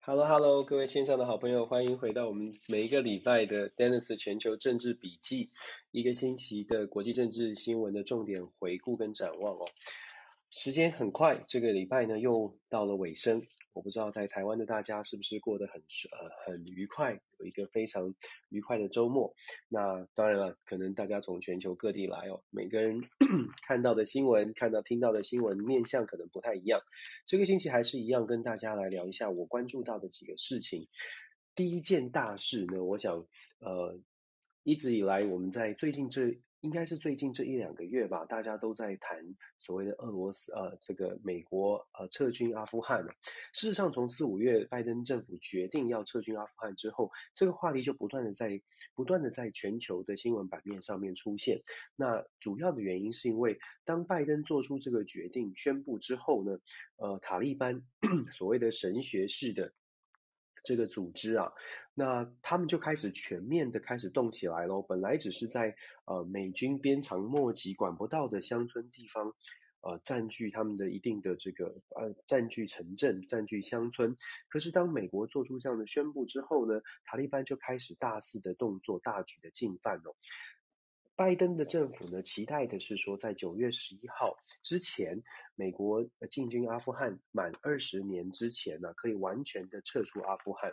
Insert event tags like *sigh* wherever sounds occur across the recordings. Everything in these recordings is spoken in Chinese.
Hello Hello，各位线上的好朋友，欢迎回到我们每一个礼拜的 Dennis 全球政治笔记，一个星期的国际政治新闻的重点回顾跟展望哦。时间很快，这个礼拜呢又到了尾声。我不知道在台湾的大家是不是过得很呃很愉快，有一个非常愉快的周末。那当然了，可能大家从全球各地来哦，每个人 *clears throat* 看到的新闻、看到听到的新闻面向可能不太一样。这个星期还是一样，跟大家来聊一下我关注到的几个事情。第一件大事呢，我想呃一直以来我们在最近这。应该是最近这一两个月吧，大家都在谈所谓的俄罗斯呃，这个美国呃撤军阿富汗。事实上，从四五月拜登政府决定要撤军阿富汗之后，这个话题就不断的在不断的在全球的新闻版面上面出现。那主要的原因是因为当拜登做出这个决定宣布之后呢，呃，塔利班 *coughs* 所谓的神学式的。这个组织啊，那他们就开始全面的开始动起来喽。本来只是在呃美军鞭长莫及、管不到的乡村地方，呃占据他们的一定的这个呃占据城镇、占据乡村。可是当美国做出这样的宣布之后呢，塔利班就开始大肆的动作、大举的进犯哦。拜登的政府呢，期待的是说，在九月十一号之前，美国进军阿富汗满二十年之前呢，可以完全的撤出阿富汗。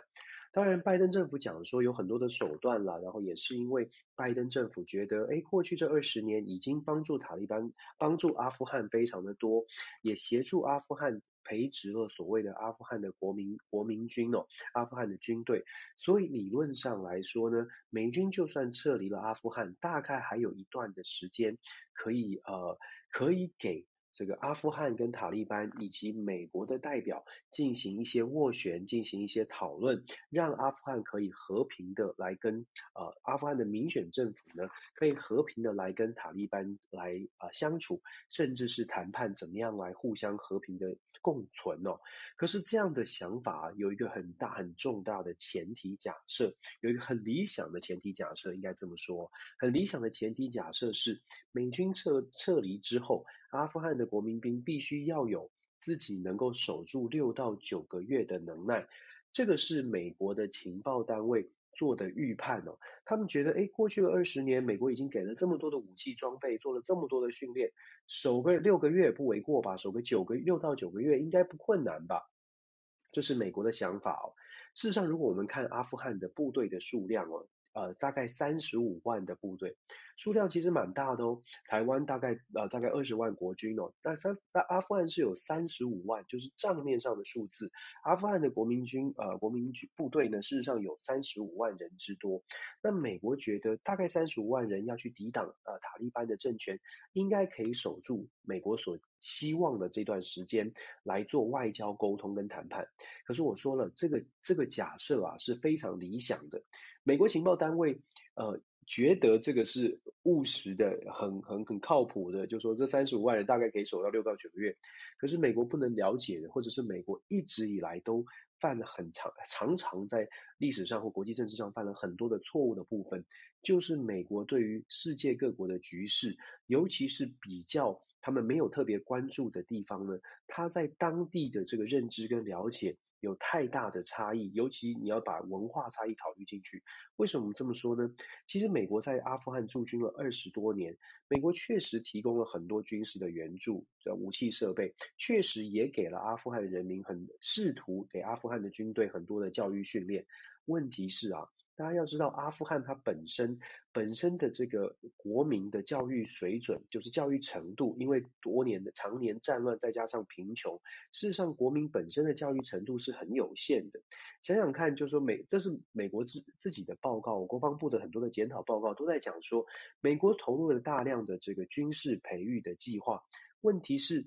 当然，拜登政府讲说有很多的手段啦，然后也是因为拜登政府觉得，诶，过去这二十年已经帮助塔利班、帮助阿富汗非常的多，也协助阿富汗。培植了所谓的阿富汗的国民国民军哦，阿富汗的军队，所以理论上来说呢，美军就算撤离了阿富汗，大概还有一段的时间可以呃可以给。这个阿富汗跟塔利班以及美国的代表进行一些斡旋，进行一些讨论，让阿富汗可以和平的来跟呃阿富汗的民选政府呢，可以和平的来跟塔利班来啊、呃、相处，甚至是谈判怎么样来互相和平的共存哦。可是这样的想法有一个很大很重大的前提假设，有一个很理想的前提假设，应该这么说，很理想的前提假设是美军撤撤离之后。阿富汗的国民兵必须要有自己能够守住六到九个月的能耐，这个是美国的情报单位做的预判哦。他们觉得，诶，过去了二十年，美国已经给了这么多的武器装备，做了这么多的训练，守个六个月不为过吧？守个九个六到九个月应该不困难吧？这是美国的想法哦。事实上，如果我们看阿富汗的部队的数量哦。呃，大概三十五万的部队，数量其实蛮大的哦。台湾大概呃大概二十万国军哦，但三那阿富汗是有三十五万，就是账面上的数字。阿富汗的国民军呃国民军部队呢，事实上有三十五万人之多。那美国觉得大概三十五万人要去抵挡呃塔利班的政权，应该可以守住美国所希望的这段时间来做外交沟通跟谈判。可是我说了，这个这个假设啊是非常理想的。美国情报单位呃觉得这个是务实的，很很很靠谱的，就说这三十五万人大概可以守到六到九个月。可是美国不能了解的，或者是美国一直以来都犯了很长，常常在历史上或国际政治上犯了很多的错误的部分，就是美国对于世界各国的局势，尤其是比较他们没有特别关注的地方呢，他在当地的这个认知跟了解。有太大的差异，尤其你要把文化差异考虑进去。为什么这么说呢？其实美国在阿富汗驻军了二十多年，美国确实提供了很多军事的援助的武器设备，确实也给了阿富汗人民很试图给阿富汗的军队很多的教育训练。问题是啊。大家要知道，阿富汗它本身本身的这个国民的教育水准，就是教育程度，因为多年的常年战乱，再加上贫穷，事实上国民本身的教育程度是很有限的。想想看，就是说美，这是美国自自己的报告，国防部的很多的检讨报告都在讲说，美国投入了大量的这个军事培育的计划，问题是。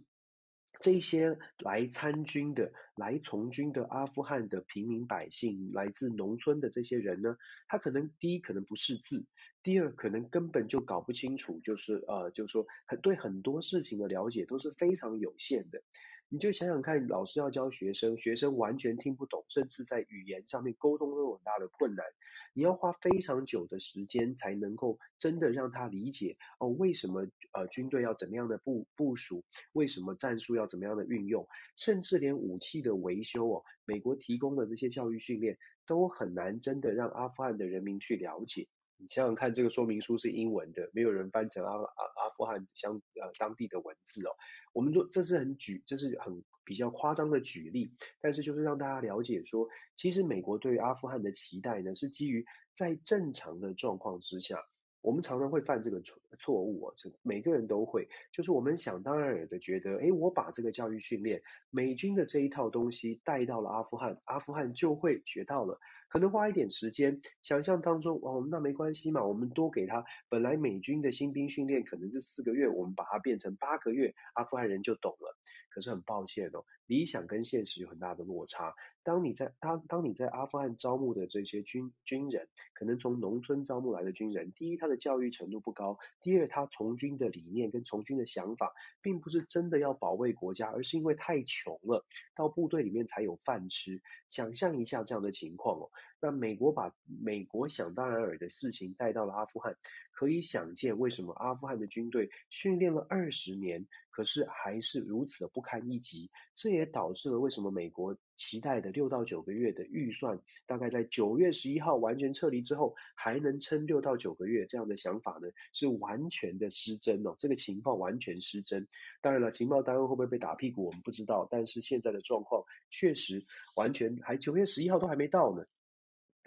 这些来参军的、来从军的阿富汗的平民百姓，来自农村的这些人呢，他可能第一可能不识字，第二，可能根本就搞不清楚，就是呃，就是说很对很多事情的了解都是非常有限的。你就想想看，老师要教学生，学生完全听不懂，甚至在语言上面沟通都有很大的困难。你要花非常久的时间才能够真的让他理解哦，为什么呃军队要怎么样的部部署，为什么战术要怎么样的运用，甚至连武器的维修哦，美国提供的这些教育训练都很难真的让阿富汗的人民去了解。你想想看，这个说明书是英文的，没有人翻成阿阿阿富汗相呃当地的文字哦。我们说这是很举，这是很比较夸张的举例，但是就是让大家了解说，其实美国对于阿富汗的期待呢，是基于在正常的状况之下。我们常常会犯这个错错误啊，这每个人都会，就是我们想当然的觉得，诶，我把这个教育训练，美军的这一套东西带到了阿富汗，阿富汗就会学到了，可能花一点时间，想象当中，哦，那没关系嘛，我们多给他，本来美军的新兵训练可能这四个月，我们把它变成八个月，阿富汗人就懂了。可是很抱歉哦，理想跟现实有很大的落差。当你在当当你在阿富汗招募的这些军军人，可能从农村招募来的军人，第一他的教育程度不高，第二他从军的理念跟从军的想法，并不是真的要保卫国家，而是因为太穷了，到部队里面才有饭吃。想象一下这样的情况哦，那美国把美国想当然尔的事情带到了阿富汗。可以想见，为什么阿富汗的军队训练了二十年，可是还是如此的不堪一击。这也导致了为什么美国期待的六到九个月的预算，大概在九月十一号完全撤离之后，还能撑六到九个月这样的想法呢？是完全的失真哦，这个情报完全失真。当然了，情报单位会不会被打屁股，我们不知道。但是现在的状况确实完全还九月十一号都还没到呢。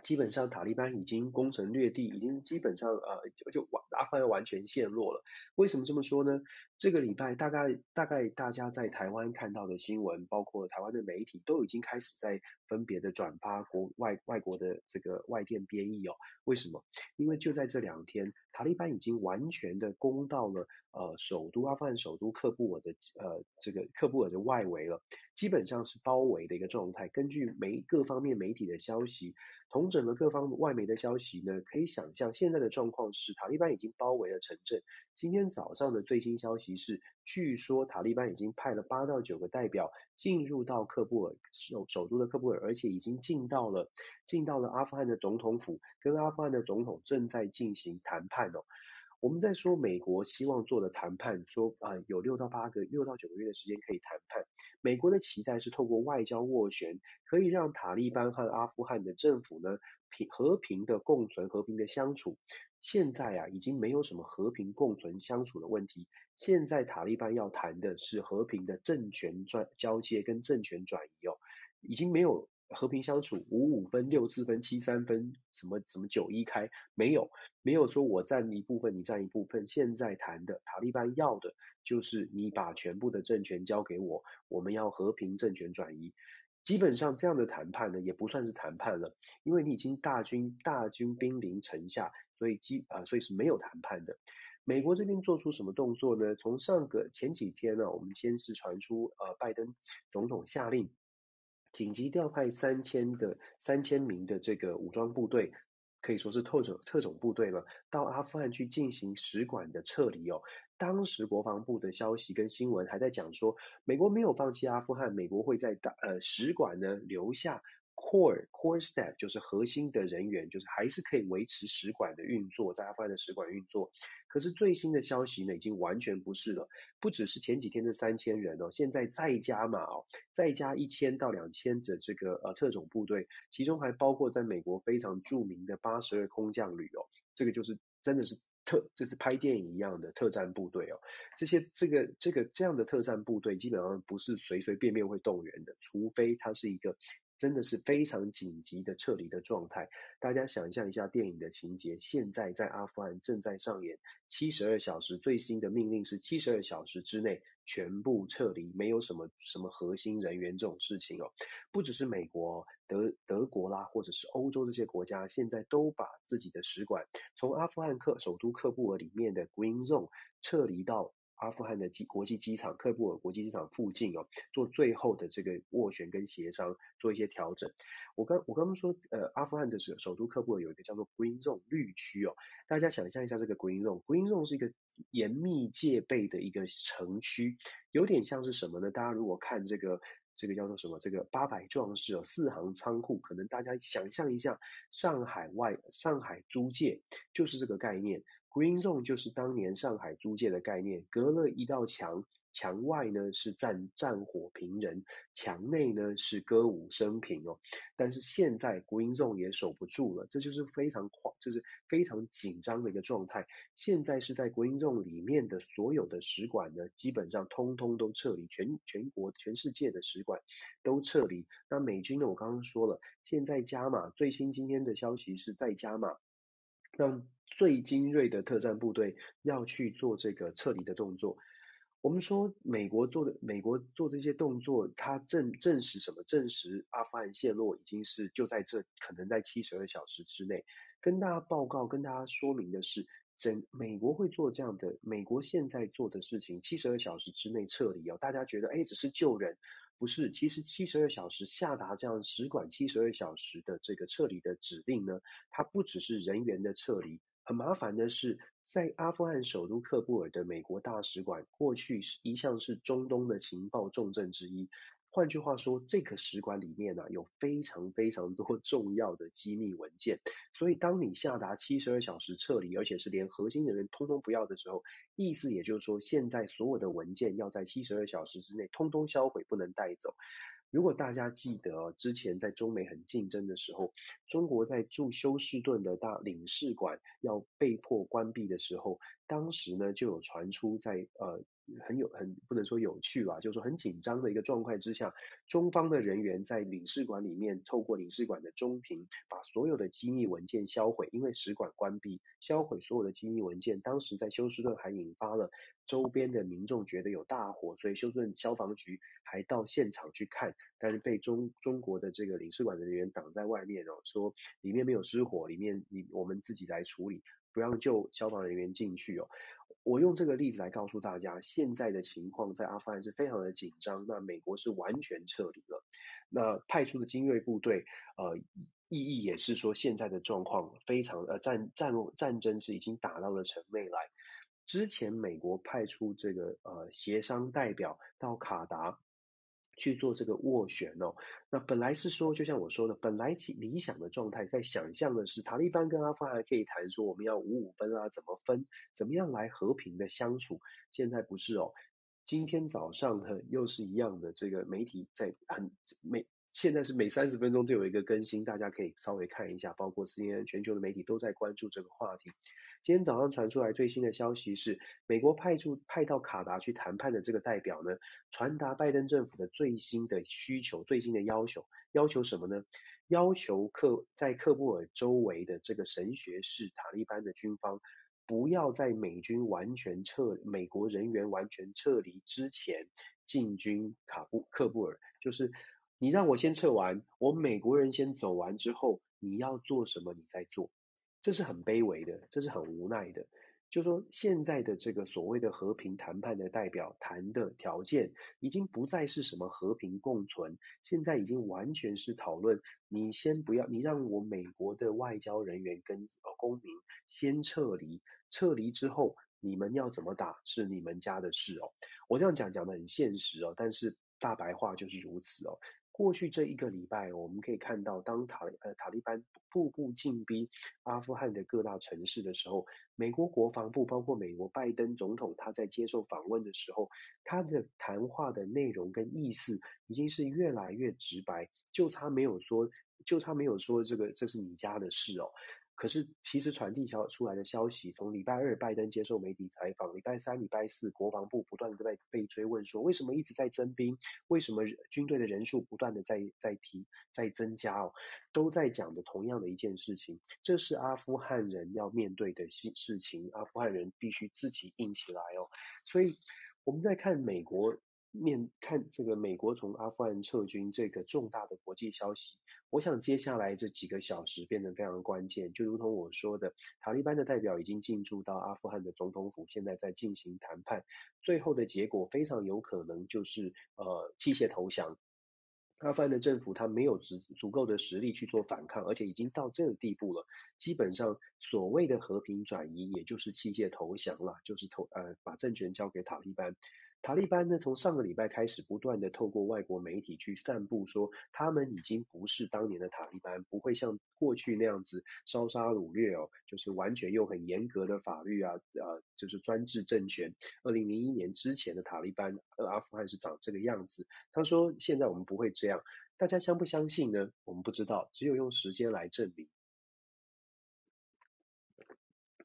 基本上塔利班已经攻城略地，已经基本上呃就就完阿富汗完全陷落了。为什么这么说呢？这个礼拜大概大概大家在台湾看到的新闻，包括台湾的媒体都已经开始在分别的转发国外外国的这个外电编译哦。为什么？因为就在这两天，塔利班已经完全的攻到了呃首都阿富汗首都喀布尔的呃这个喀布尔的外围了，基本上是包围的一个状态。根据媒各方面媒体的消息。同整了各方外媒的消息呢，可以想象现在的状况是塔利班已经包围了城镇。今天早上的最新消息是，据说塔利班已经派了八到九个代表进入到喀布尔首首都的喀布尔，而且已经进到了进到了阿富汗的总统府，跟阿富汗的总统正在进行谈判哦。我们在说美国希望做的谈判，说啊、有六到八个、六到九个月的时间可以谈判。美国的期待是透过外交斡旋，可以让塔利班和阿富汗的政府呢平和平的共存、和平的相处。现在啊，已经没有什么和平共存相处的问题。现在塔利班要谈的是和平的政权转交接跟政权转移哦，已经没有。和平相处，五五分、六四分、七三分，什么什么九一开，没有，没有说我占一部分，你占一部分。现在谈的塔利班要的就是你把全部的政权交给我，我们要和平政权转移。基本上这样的谈判呢，也不算是谈判了，因为你已经大军大军兵临城下，所以基啊、呃，所以是没有谈判的。美国这边做出什么动作呢？从上个前几天呢，我们先是传出呃，拜登总统下令。紧急调派三千的三千名的这个武装部队，可以说是特种特种部队了，到阿富汗去进行使馆的撤离哦。当时国防部的消息跟新闻还在讲说，美国没有放弃阿富汗，美国会在大呃使馆呢留下。Core Core Staff 就是核心的人员，就是还是可以维持使馆的运作，在阿富汗的使馆运作。可是最新的消息呢，已经完全不是了。不只是前几天的三千人哦，现在再加码哦，再加一千到两千的这个呃特种部队，其中还包括在美国非常著名的八十二空降旅哦，这个就是真的是特，这是拍电影一样的特战部队哦。这些这个这个这样的特战部队，基本上不是随随便便会动员的，除非它是一个。真的是非常紧急的撤离的状态。大家想象一下电影的情节，现在在阿富汗正在上演七十二小时，最新的命令是七十二小时之内全部撤离，没有什么什么核心人员这种事情哦。不只是美国、德德国啦，或者是欧洲这些国家，现在都把自己的使馆从阿富汗克首都喀布尔里面的 Green Zone 撤离到阿富汗的机国际机场喀布尔国际机场附近哦，做最后的这个斡旋跟协商，做一些调整。我刚我刚刚说，呃，阿富汗的首首都喀布尔有一个叫做 Green Zone 绿区哦，大家想象一下这个 Green Zone，Green Zone 是一个严密戒备的一个城区，有点像是什么呢？大家如果看这个。这个叫做什么？这个八百壮士哦，四行仓库，可能大家想象一下，上海外上海租界就是这个概念，Green Zone 就是当年上海租界的概念，隔了一道墙。墙外呢是战战火频仍，墙内呢是歌舞升平哦。但是现在 Green Zone 也守不住了，这就是非常狂，就是非常紧张的一个状态。现在是在 Green Zone 里面的所有的使馆呢，基本上通通都撤离，全全国全世界的使馆都撤离。那美军呢，我刚刚说了，现在加码，最新今天的消息是在加码，让最精锐的特战部队要去做这个撤离的动作。我们说美国做的，美国做这些动作，它证证实什么？证实阿富汗陷落已经是就在这，可能在七十二小时之内。跟大家报告，跟大家说明的是，整美国会做这样的，美国现在做的事情，七十二小时之内撤离哦。大家觉得，哎，只是救人，不是？其实七十二小时下达这样使馆七十二小时的这个撤离的指令呢，它不只是人员的撤离。很麻烦的是，在阿富汗首都喀布尔的美国大使馆，过去是一向是中东的情报重镇之一。换句话说，这个使馆里面呢、有非常非常多 *laughs* 重要的机密文件。所以，当你下达七十二小时撤离，而且是连核心人员通通不要的时候，意思也就是说，现在所有的文件要在七十二小时之内通通销毁，不能带走。如果大家记得之前在中美很竞争的时候，中国在驻休斯顿的大领事馆要被迫关闭的时候，当时呢就有传出在呃。很有很不能说有趣吧，就是说很紧张的一个状态之下，中方的人员在领事馆里面透过领事馆的中庭，把所有的机密文件销毁，因为使馆关闭，销毁所有的机密文件。当时在休斯顿还引发了周边的民众觉得有大火，所以休斯顿消防局还到现场去看，但是被中中国的这个领事馆的人员挡在外面哦，说里面没有失火，里面你我们自己来处理，不让救消防人员进去哦。我用这个例子来告诉大家，现在的情况在阿富汗是非常的紧张。那美国是完全撤离了，那派出的精锐部队，呃，意义也是说现在的状况非常呃战战战争是已经打到了城内来。之前美国派出这个呃协商代表到卡达。去做这个斡旋哦，那本来是说，就像我说的，本来其理想的状态，在想象的是塔利班跟阿富汗可以谈说，我们要五五分啊，怎么分，怎么样来和平的相处。现在不是哦，今天早上呢又是一样的，这个媒体在很每现在是每三十分钟都有一个更新，大家可以稍微看一下，包括 CNN 全球的媒体都在关注这个话题。今天早上传出来最新的消息是，美国派出派到卡达去谈判的这个代表呢，传达拜登政府的最新的需求、最新的要求，要求什么呢？要求克在喀布尔周围的这个神学士塔利班的军方，不要在美军完全撤、美国人员完全撤离之前进军卡布克布尔，就是你让我先撤完，我美国人先走完之后，你要做什么，你再做。这是很卑微的，这是很无奈的。就说现在的这个所谓的和平谈判的代表谈的条件，已经不再是什么和平共存，现在已经完全是讨论你先不要，你让我美国的外交人员跟公民先撤离，撤离之后你们要怎么打是你们家的事哦。我这样讲讲得很现实哦，但是大白话就是如此哦。过去这一个礼拜，我们可以看到，当塔呃塔利班步步进逼阿富汗的各大城市的时候，美国国防部包括美国拜登总统他在接受访问的时候，他的谈话的内容跟意思已经是越来越直白，就差没有说，就差没有说这个这是你家的事哦。可是，其实传递消出来的消息，从礼拜二拜登接受媒体采访，礼拜三、礼拜四国防部不断的在被追问说，为什么一直在征兵？为什么军队的人数不断的在在提在增加哦？都在讲的同样的一件事情，这是阿富汗人要面对的事事情，阿富汗人必须自己硬起来哦。所以我们在看美国面看这个美国从阿富汗撤军这个重大的国际消息，我想接下来这几个小时变得非常关键。就如同我说的，塔利班的代表已经进驻到阿富汗的总统府，现在在进行谈判，最后的结果非常有可能就是呃弃械投降。阿富汗的政府他没有足足够的实力去做反抗，而且已经到这个地步了。基本上所谓的和平转移，也就是弃械投降了，就是投呃把政权交给塔利班。塔利班呢，从上个礼拜开始，不断的透过外国媒体去散布说，他们已经不是当年的塔利班，不会像过去那样子烧杀掳掠哦，就是完全用很严格的法律啊，呃，就是专制政权。二零零一年之前的塔利班，阿富汗是长这个样子。他说，现在我们不会这样，大家相不相信呢？我们不知道，只有用时间来证明。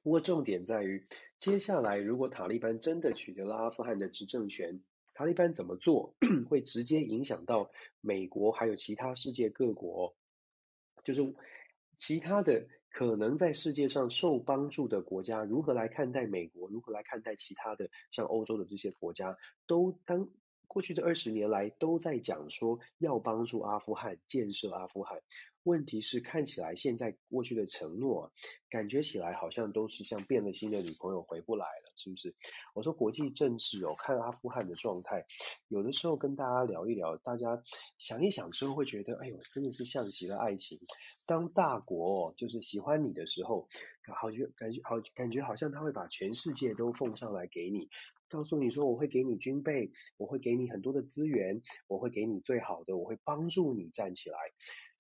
不过重点在于，接下来如果塔利班真的取得了阿富汗的执政权，塔利班怎么做会直接影响到美国还有其他世界各国，就是其他的可能在世界上受帮助的国家如何来看待美国，如何来看待其他的像欧洲的这些国家，都当过去这二十年来都在讲说要帮助阿富汗建设阿富汗。问题是看起来现在过去的承诺，感觉起来好像都是像变了心的女朋友回不来了，是不是？我说国际政治哦，看阿富汗的状态，有的时候跟大家聊一聊，大家想一想之后会觉得，哎呦，真的是像极了爱情。当大国，就是喜欢你的时候，好觉感觉好感觉好像他会把全世界都奉上来给你，告诉你说我会给你军备，我会给你很多的资源，我会给你最好的，我会帮助你站起来。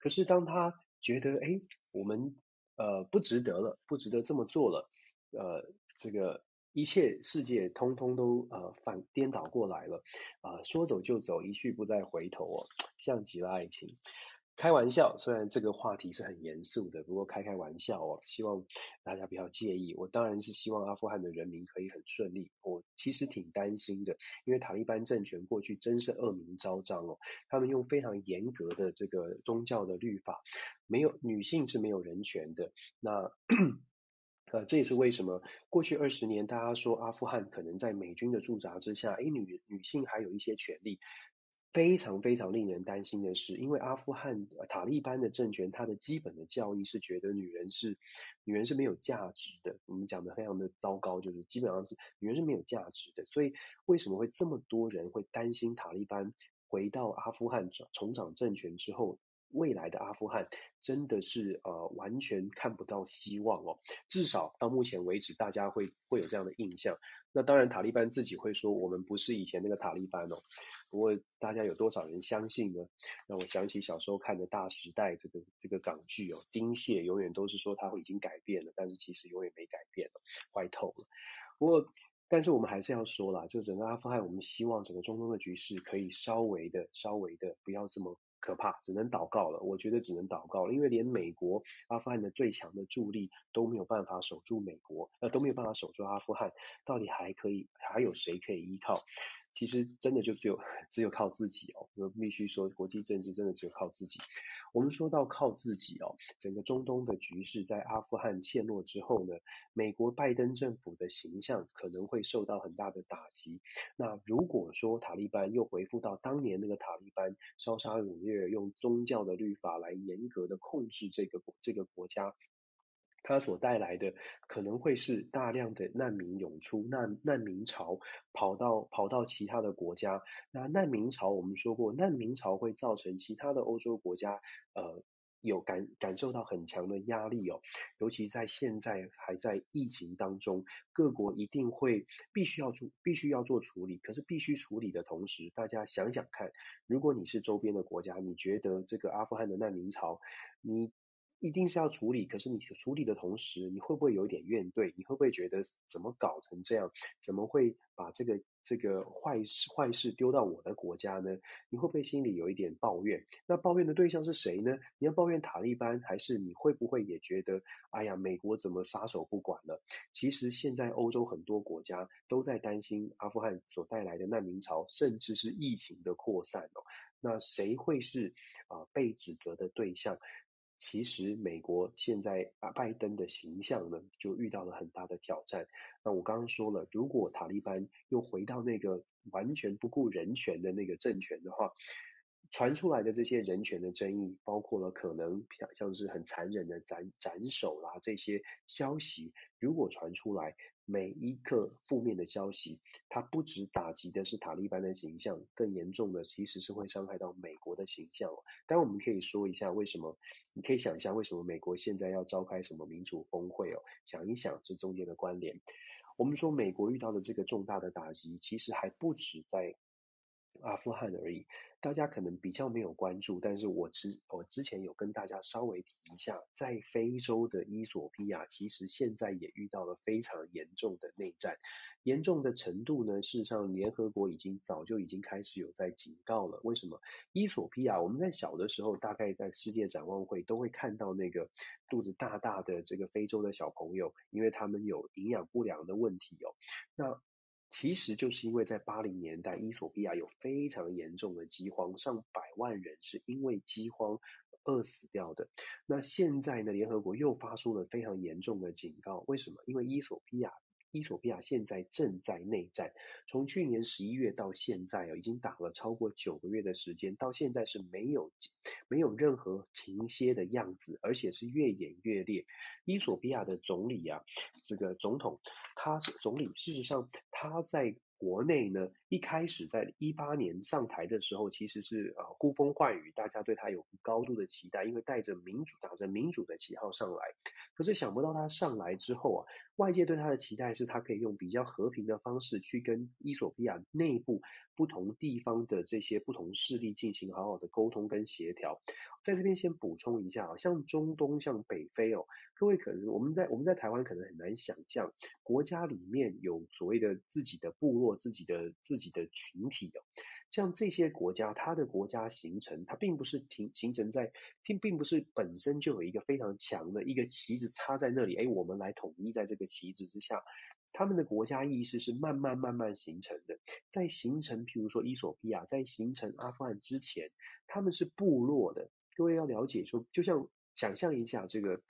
可是当他觉得，哎，我们呃不值得了，不值得这么做了，呃，这个一切世界通通都呃反颠倒过来了，啊、呃，说走就走，一去不再回头哦，像极了爱情。开玩笑，虽然这个话题是很严肃的，不过开开玩笑哦，希望大家不要介意。我当然是希望阿富汗的人民可以很顺利。我其实挺担心的，因为塔利班政权过去真是恶名昭彰哦，他们用非常严格的这个宗教的律法，没有女性是没有人权的。那呃，这也是为什么过去二十年大家说阿富汗可能在美军的驻扎之下，诶，女女性还有一些权利。非常非常令人担心的是，因为阿富汗塔利班的政权，它的基本的教义是觉得女人是女人是没有价值的。我们讲的非常的糟糕，就是基本上是女人是没有价值的。所以为什么会这么多人会担心塔利班回到阿富汗重掌政权之后，未来的阿富汗真的是呃完全看不到希望哦？至少到目前为止，大家会会有这样的印象。那当然，塔利班自己会说，我们不是以前那个塔利班哦。不过，大家有多少人相信呢？让我想起小时候看的《大时代》这个这个港剧哦，丁蟹永远都是说他会已经改变了，但是其实永远没改变了，坏透了。不过，但是我们还是要说啦，就整个阿富汗，我们希望整个中东的局势可以稍微的、稍微的不要这么。可怕，只能祷告了。我觉得只能祷告了，因为连美国阿富汗的最强的助力都没有办法守住美国，呃，都没有办法守住阿富汗，到底还可以还有谁可以依靠？其实真的就只有 *laughs* 只有靠自己哦。我必须说，国际政治真的只有靠自己。我们说到靠自己哦，整个中东的局势在阿富汗陷落之后呢，美国拜登政府的形象可能会受到很大的打击。那如果说塔利班又恢复到当年那个塔利班烧杀掳掠，用宗教的律法来严格的控制这个这个国家。它所带来的可能会是大量的难民涌出，难难民潮跑到跑到其他的国家。那难民潮我们说过，难民潮会造成其他的欧洲国家呃有感感受到很强的压力哦，尤其在现在还在疫情当中，各国一定会必须要做必须要做处理。可是必须处理的同时，大家想想看，如果你是周边的国家，你觉得这个阿富汗的难民潮，你一定是要处理，可是你处理的同时，你会不会有一点怨怼？你会不会觉得怎么搞成这样？怎么会把这个这个坏事坏事丢到我的国家呢？你会不会心里有一点抱怨？那抱怨的对象是谁呢？你要抱怨塔利班，还是你会不会也觉得，哎呀，美国怎么撒手不管了？其实现在欧洲很多国家都在担心阿富汗所带来的难民潮，甚至是疫情的扩散哦。那谁会是啊、被指责的对象？其实美国现在啊，拜登的形象呢，就遇到了很大的挑战。那我刚刚说了，如果塔利班又回到那个完全不顾人权的那个政权的话，传出来的这些人权的争议，包括了可能像是很残忍的斩斩首啦这些消息，如果传出来，每一个负面的消息，它不只打击的是塔利班的形象，更严重的其实是会伤害到美国的形象。当然，我们可以说一下为什么，你可以想象为什么美国现在要召开什么民主峰会哦，想一想这中间的关联。我们说美国遇到的这个重大的打击，其实还不止在阿富汗而已。大家可能比较没有关注，但是我之我之前有跟大家稍微提一下，在非洲的伊索比亚，其实现在也遇到了非常严重的内战，严重的程度呢，事实上联合国已经早就已经开始有在警告了。为什么？伊索比亚，我们在小的时候，大概在世界展望会都会看到那个肚子大大的这个非洲的小朋友，因为他们有营养不良的问题哦。那其实就是因为在八零年代，伊索比亚有非常严重的饥荒，上百万人是因为饥荒饿死掉的。那现在呢，联合国又发出了非常严重的警告，为什么？因为伊索比亚。伊索比亚现在正在内战，从去年十一月到现在啊，已经打了超过九个月的时间，到现在是没有没有任何停歇的样子，而且是越演越烈。伊索比亚的总理啊，这个总统他是总理，事实上他在。国内呢，一开始在一八年上台的时候，其实是呃呼风唤雨，大家对他有高度的期待，因为带着民主、打着民主的旗号上来。可是想不到他上来之后啊，外界对他的期待是他可以用比较和平的方式去跟伊索比亚内部不同地方的这些不同势力进行好好的沟通跟协调。在这边先补充一下啊，像中东、像北非哦，各位可能我们在我们在台湾可能很难想象，国家里面有所谓的自己的部落、自己的自己的群体哦，像这些国家，它的国家形成，它并不是停形成在，并并不是本身就有一个非常强的一个旗子插在那里，哎，我们来统一在这个旗子之下，他们的国家意识是慢慢慢慢形成的，在形成，譬如说伊索比亚，在形成阿富汗之前，他们是部落的。各位要了解说，就像想象一下这个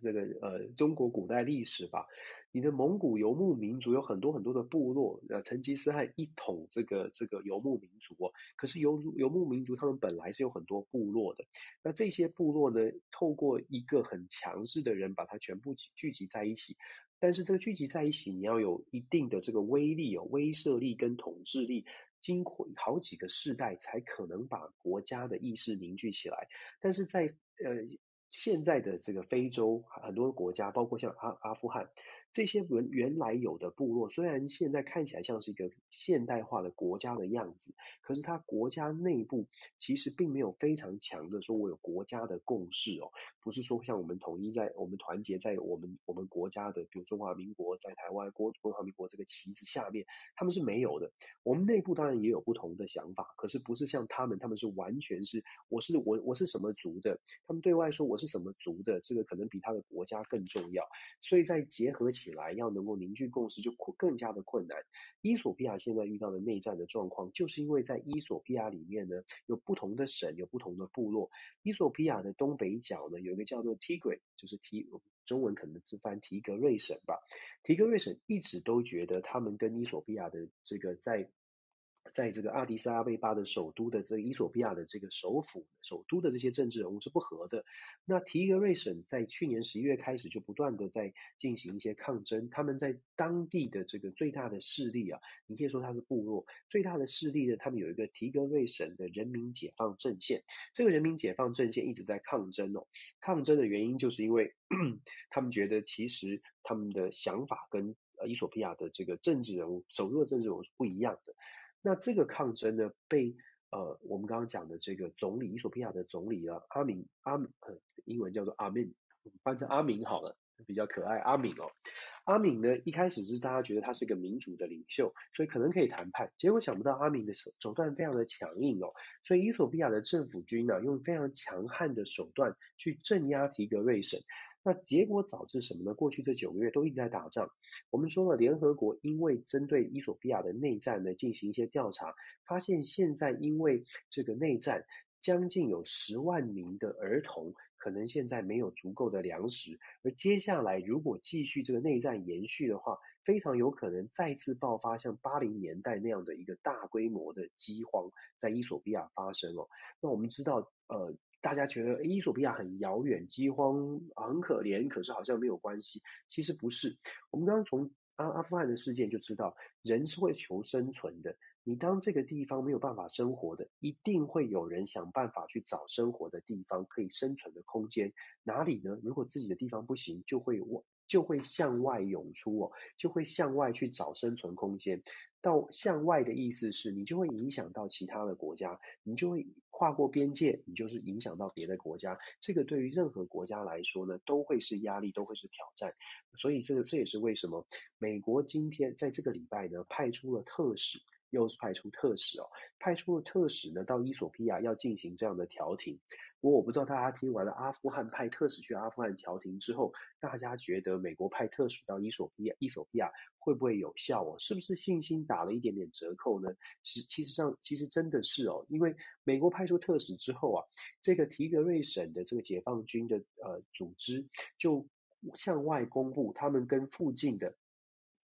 这个呃中国古代历史吧，你的蒙古游牧民族有很多很多的部落，呃成吉思汗一统这个这个游牧民族哦，可是游游牧民族他们本来是有很多部落的，那这些部落呢，透过一个很强势的人把它全部聚集在一起，但是这个聚集在一起，你要有一定的这个威力哦，威慑力跟统治力。经过好几个世代，才可能把国家的意识凝聚起来。但是在呃现在的这个非洲很多国家，包括像阿阿富汗。这些原原来有的部落，虽然现在看起来像是一个现代化的国家的样子，可是它国家内部其实并没有非常强的说，我有国家的共识哦，不是说像我们统一在我们团结在我们我们国家的，比如中华民国在台湾国中华民国这个旗子下面，他们是没有的。我们内部当然也有不同的想法，可是不是像他们，他们是完全是我是我我是什么族的，他们对外说我是什么族的，这个可能比他的国家更重要。所以在结合起。起来要能够凝聚共识就更加的困难。伊索比亚现在遇到的内战的状况，就是因为在伊索比亚里面呢，有不同的省，有不同的部落。伊索比亚的东北角呢，有一个叫做 Tigray，就是提中文可能是翻提格瑞省吧。提格瑞省一直都觉得他们跟伊索比亚的这个在。在这个阿迪斯阿贝巴的首都的这个伊索比亚的这个首府首都的这些政治人物是不和的。那提格瑞省在去年十一月开始就不断的在进行一些抗争。他们在当地的这个最大的势力啊，你可以说它是部落最大的势力呢，他们有一个提格瑞省的人民解放阵线。这个人民解放阵线一直在抗争哦。抗争的原因就是因为 *clears throat* 他们觉得其实他们的想法跟呃伊索比亚的这个政治人物首都的政治人物是不一样的。那这个抗争呢，被呃我们刚刚讲的这个总理，伊索比亚的总理啊，阿明阿呃英文叫做阿明，翻成阿明好了，比较可爱，阿明哦。阿明呢，一开始是大家觉得他是一个民主的领袖，所以可能可以谈判，结果想不到阿明的手手段非常的强硬哦，所以伊索比亚的政府军呢、啊，用非常强悍的手段去镇压提格瑞省。那结果导致什么呢？过去这九个月都一直在打仗。我们说了，联合国因为针对伊索比亚的内战呢，进行一些调查，发现现在因为这个内战，将近有十万名的儿童可能现在没有足够的粮食，而接下来如果继续这个内战延续的话，非常有可能再次爆发像八零年代那样的一个大规模的饥荒在伊索比亚发生哦。那我们知道，呃，大家觉得伊索比亚很遥远，饥荒很可怜，可是好像没有关系。其实不是，我们刚刚从阿阿富汗的事件就知道，人是会求生存的。你当这个地方没有办法生活的，一定会有人想办法去找生活的地方，可以生存的空间。哪里呢？如果自己的地方不行，就会就会向外涌出哦，就会向外去找生存空间。到向外的意思是你就会影响到其他的国家，你就会跨过边界，你就是影响到别的国家。这个对于任何国家来说呢，都会是压力，都会是挑战。所以这个这也是为什么美国今天在这个礼拜呢，派出了特使。又派出特使哦，派出了特使呢，到伊索比亚要进行这样的调停。不过我不知道大家听完了阿富汗派特使去阿富汗调停之后，大家觉得美国派特使到伊索比亚，伊索比亚会不会有效哦？是不是信心打了一点点折扣呢？其实其实上其实真的是哦，因为美国派出特使之后啊，这个提格瑞省的这个解放军的呃组织就向外公布他们跟附近的。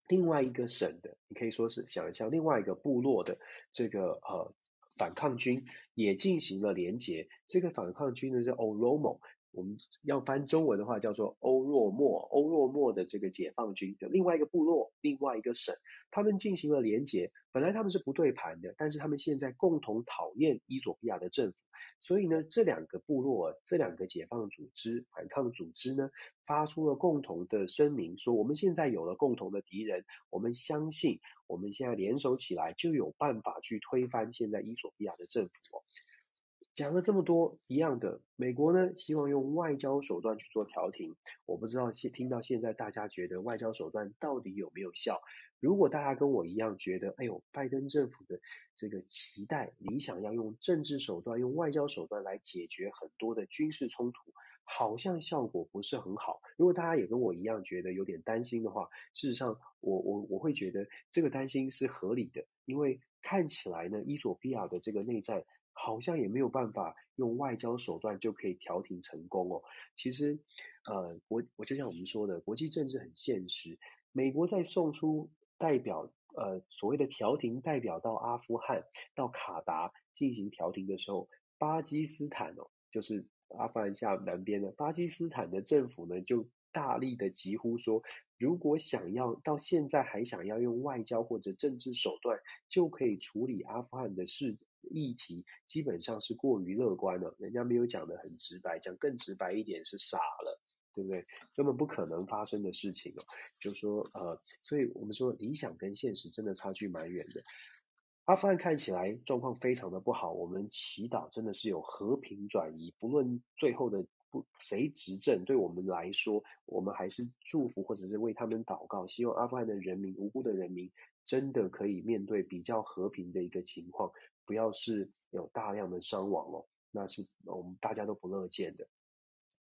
另外一个省的，你可以说是想象另外一个部落的这个呃反抗军也进行了连结。这个反抗军呢叫 Oromo，我们要翻中文的话叫做欧若莫，欧若莫的这个解放军的另外一个部落，另外一个省，他们进行了连结。本来他们是不对盘的，但是他们现在共同讨厌伊索比亚的政府。所以呢，这两个部落，这两个解放组织、反抗组织呢，发出了共同的声明，说我们现在有了共同的敌人，我们相信我们现在联手起来就有办法去推翻现在伊索比亚的政府哦。讲了这么多一样的，美国呢希望用外交手段去做调停，我不知道现听到现在大家觉得外交手段到底有没有效？如果大家跟我一样觉得，哎呦，拜登政府的这个期待理想要用政治手段、用外交手段来解决很多的军事冲突，好像效果不是很好。如果大家也跟我一样觉得有点担心的话，事实上我我我会觉得这个担心是合理的，因为看起来呢，伊索比亚的这个内战。好像也没有办法用外交手段就可以调停成功哦。其实，呃，我我就像我们说的，国际政治很现实。美国在送出代表，呃，所谓的调停代表到阿富汗、到卡达进行调停的时候，巴基斯坦哦，就是阿富汗下南边的巴基斯坦的政府呢，就大力的疾呼说，如果想要到现在还想要用外交或者政治手段就可以处理阿富汗的事。议题基本上是过于乐观了，人家没有讲得很直白，讲更直白一点是傻了，对不对？根本不可能发生的事情哦。就说呃，所以我们说理想跟现实真的差距蛮远的。阿富汗看起来状况非常的不好，我们祈祷真的是有和平转移，不论最后的不谁执政，对我们来说，我们还是祝福或者是为他们祷告，希望阿富汗的人民，无辜的人民真的可以面对比较和平的一个情况。不要是有大量的伤亡哦，那是我们大家都不乐见的。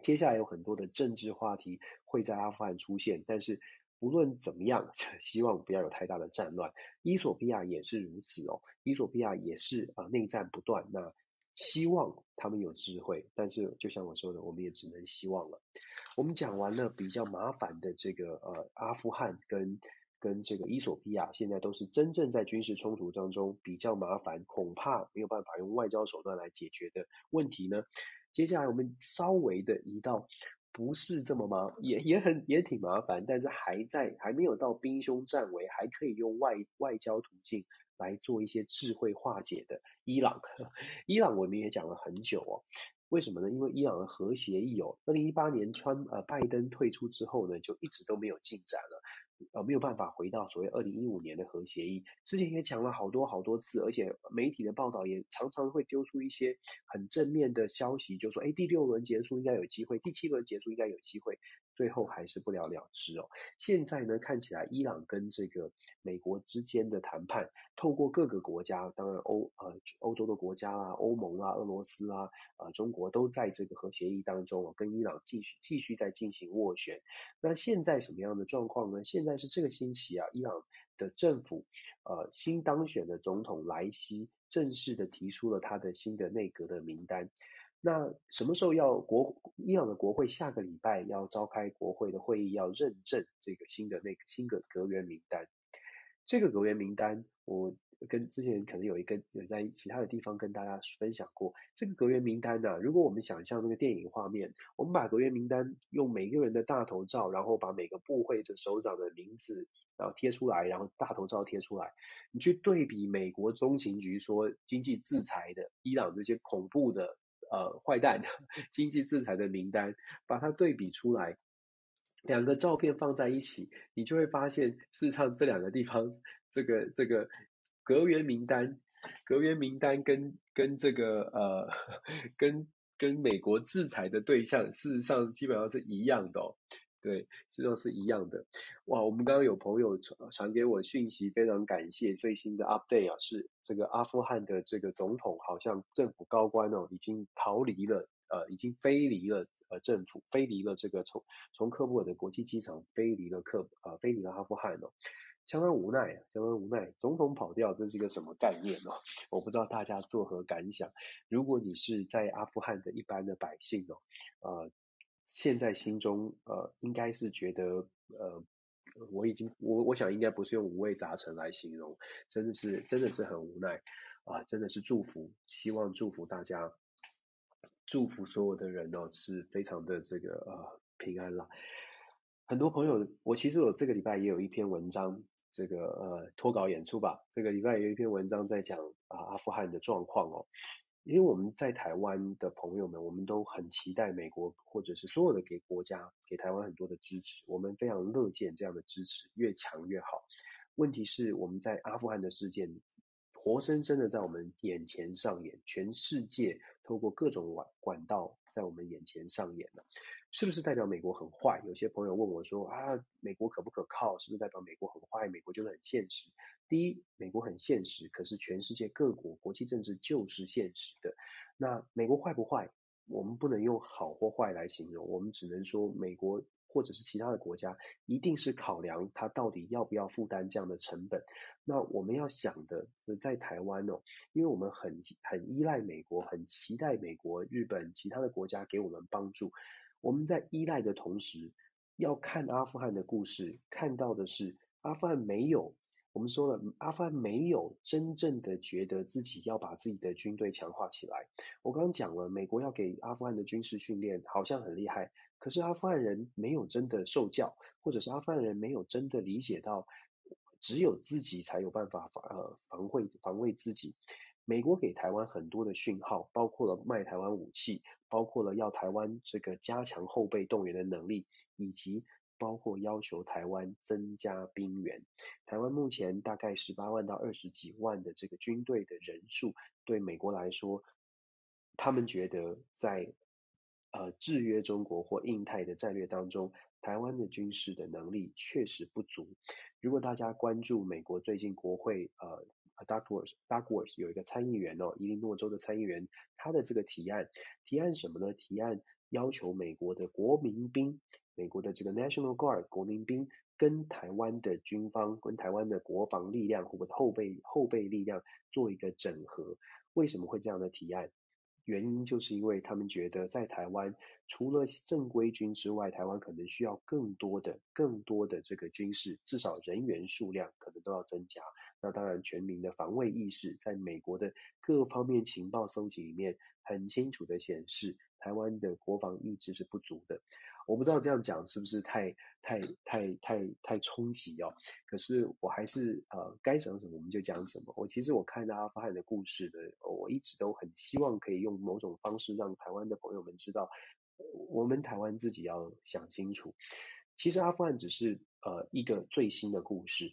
接下来有很多的政治话题会在阿富汗出现，但是无论怎么样，*laughs* 希望不要有太大的战乱。伊索比亚也是如此哦，伊索比亚也是啊内战不断，那希望他们有智慧，但是就像我说的，我们也只能希望了。我们讲完了比较麻烦的这个呃阿富汗跟。跟这个伊索比亚现在都是真正在军事冲突当中比较麻烦，恐怕没有办法用外交手段来解决的问题呢。接下来我们稍微的移到不是这么麻，也也很也挺麻烦，但是还在还没有到兵凶战危，还可以用外外交途径来做一些智慧化解的伊朗。伊朗我们也讲了很久哦，为什么呢？因为伊朗的核协议哦，二零一八年川呃拜登退出之后呢，就一直都没有进展了。呃，没有办法回到所谓二零一五年的核协议，之前也讲了好多好多次，而且媒体的报道也常常会丢出一些很正面的消息，就说，哎，第六轮结束应该有机会，第七轮结束应该有机会，最后还是不了了之哦。现在呢，看起来伊朗跟这个美国之间的谈判，透过各个国家，当然欧呃欧洲的国家啊，欧盟啊，俄罗斯啊，呃中国都在这个核协议当中，跟伊朗继续继续在进行斡旋。那现在什么样的状况呢？现在是这个星期啊，伊朗的政府呃新当选的总统莱西正式的提出了他的新的内阁的名单。那什么时候要国伊朗的国会下个礼拜要召开国会的会议，要认证这个新的那个新的阁员名单？这个阁员名单，我跟之前可能有一个有在其他的地方跟大家分享过。这个阁员名单呢、如果我们想象那个电影画面，我们把阁员名单用每个人的大头照，然后把每个部会的首长的名字，然后贴出来，然后大头照贴出来，你去对比美国中情局说经济制裁的伊朗这些恐怖的。呃，坏蛋经济制裁的名单，把它对比出来，两个照片放在一起，你就会发现，事实上这两个地方，这个这个隔员名单，隔员名单跟跟这个呃，*laughs* 跟跟美国制裁的对象，事实上基本上是一样的哦。对，实际上是一样的。哇，我们刚刚有朋友传传给我讯息，非常感谢最新的 update 啊，是这个阿富汗的这个总统好像政府高官哦，已经逃离了，呃，已经飞离了呃政府，飞离了这个从从喀布尔的国际机场飞离了喀呃飞离了阿富汗哦，相当无奈啊，相当无奈，总统跑掉，这是一个什么概念哦？*laughs* 我不知道大家作何感想。如果你是在阿富汗的一般的百姓哦，呃。现在心中呃应该是觉得呃我已经我我想应该不是用五味杂陈来形容，真的是真的是很无奈啊，真的是祝福，希望祝福大家，祝福所有的人哦，是非常的这个呃平安了。很多朋友，我其实我这个礼拜也有一篇文章，这个呃脱稿演出吧，这个礼拜有一篇文章在讲啊阿富汗的状况哦。因为我们在台湾的朋友们，我们都很期待美国或者是所有的给国家给台湾很多的支持，我们非常乐见这样的支持，越强越好。问题是我们在阿富汗的事件，活生生的在我们眼前上演，全世界透过各种管管道在我们眼前上演了，是不是代表美国很坏？有些朋友问我说啊，美国可不可靠？是不是代表美国很坏？美国就是很现实。第一，美国很现实，可是全世界各国国际政治就是现实的。那美国坏不坏？我们不能用好或坏来形容，我们只能说美国或者是其他的国家一定是考量它到底要不要负担这样的成本。那我们要想的，在台湾哦，因为我们很很依赖美国，很期待美国、日本其他的国家给我们帮助。我们在依赖的同时，要看阿富汗的故事，看到的是阿富汗没有。我们说了，阿富汗没有真正的觉得自己要把自己的军队强化起来。我刚刚讲了，美国要给阿富汗的军事训练好像很厉害，可是阿富汗人没有真的受教，或者是阿富汗人没有真的理解到，只有自己才有办法防呃防卫防卫自己。美国给台湾很多的讯号，包括了卖台湾武器，包括了要台湾这个加强后备动员的能力，以及。包括要求台湾增加兵员，台湾目前大概十八万到二十几万的这个军队的人数，对美国来说，他们觉得在呃制约中国或印太的战略当中，台湾的军事的能力确实不足。如果大家关注美国最近国会呃 Duckworth，Duckworth 有一个参议员哦，伊利诺州的参议员，他的这个提案，提案什么呢？提案要求美国的国民兵。美国的这个 National Guard 国民兵跟台湾的军方、跟台湾的国防力量或者后备后备力量做一个整合，为什么会这样的提案？原因就是因为他们觉得在台湾除了正规军之外，台湾可能需要更多的、更多的这个军事，至少人员数量可能都要增加。那当然，全民的防卫意识在美国的各方面情报搜集里面很清楚的显示，台湾的国防意志是不足的。我不知道这样讲是不是太太太太太冲击哦？可是我还是呃该讲什么我们就讲什么。我其实我看到阿富汗的故事的，我一直都很希望可以用某种方式让台湾的朋友们知道，我们台湾自己要想清楚。其实阿富汗只是呃一个最新的故事。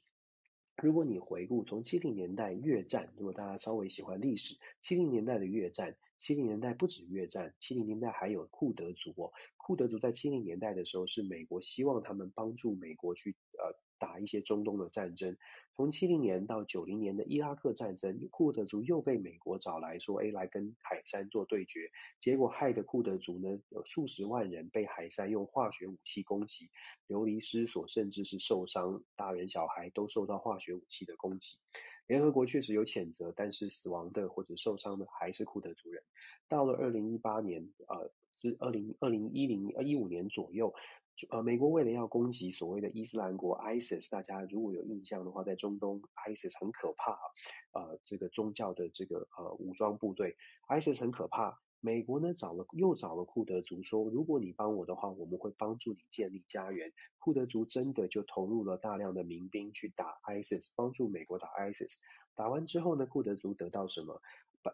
如果你回顾从七零年代越战，如果大家稍微喜欢历史，七零年代的越战，七零年代不止越战，七零年代还有库德族。库德族在七零年代的时候是美国希望他们帮助美国去呃打一些中东的战争。从七零年到九零年的伊拉克战争，库德族又被美国找来说，哎，来跟海山做对决，结果害得库德族呢有数十万人被海山用化学武器攻击，流离失所，甚至是受伤，大人小孩都受到化学武器的攻击。联合国确实有谴责，但是死亡的或者受伤的还是库德族人。到了二零一八年，呃，是二零二零一零一五年左右。呃，美国为了要攻击所谓的伊斯兰国 ISIS，大家如果有印象的话，在中东 ISIS 很可怕，呃，这个宗教的这个呃武装部队 ISIS 很可怕。美国呢找了又找了库德族说，如果你帮我的话，我们会帮助你建立家园。库德族真的就投入了大量的民兵去打 ISIS，帮助美国打 ISIS。打完之后呢，库德族得到什么？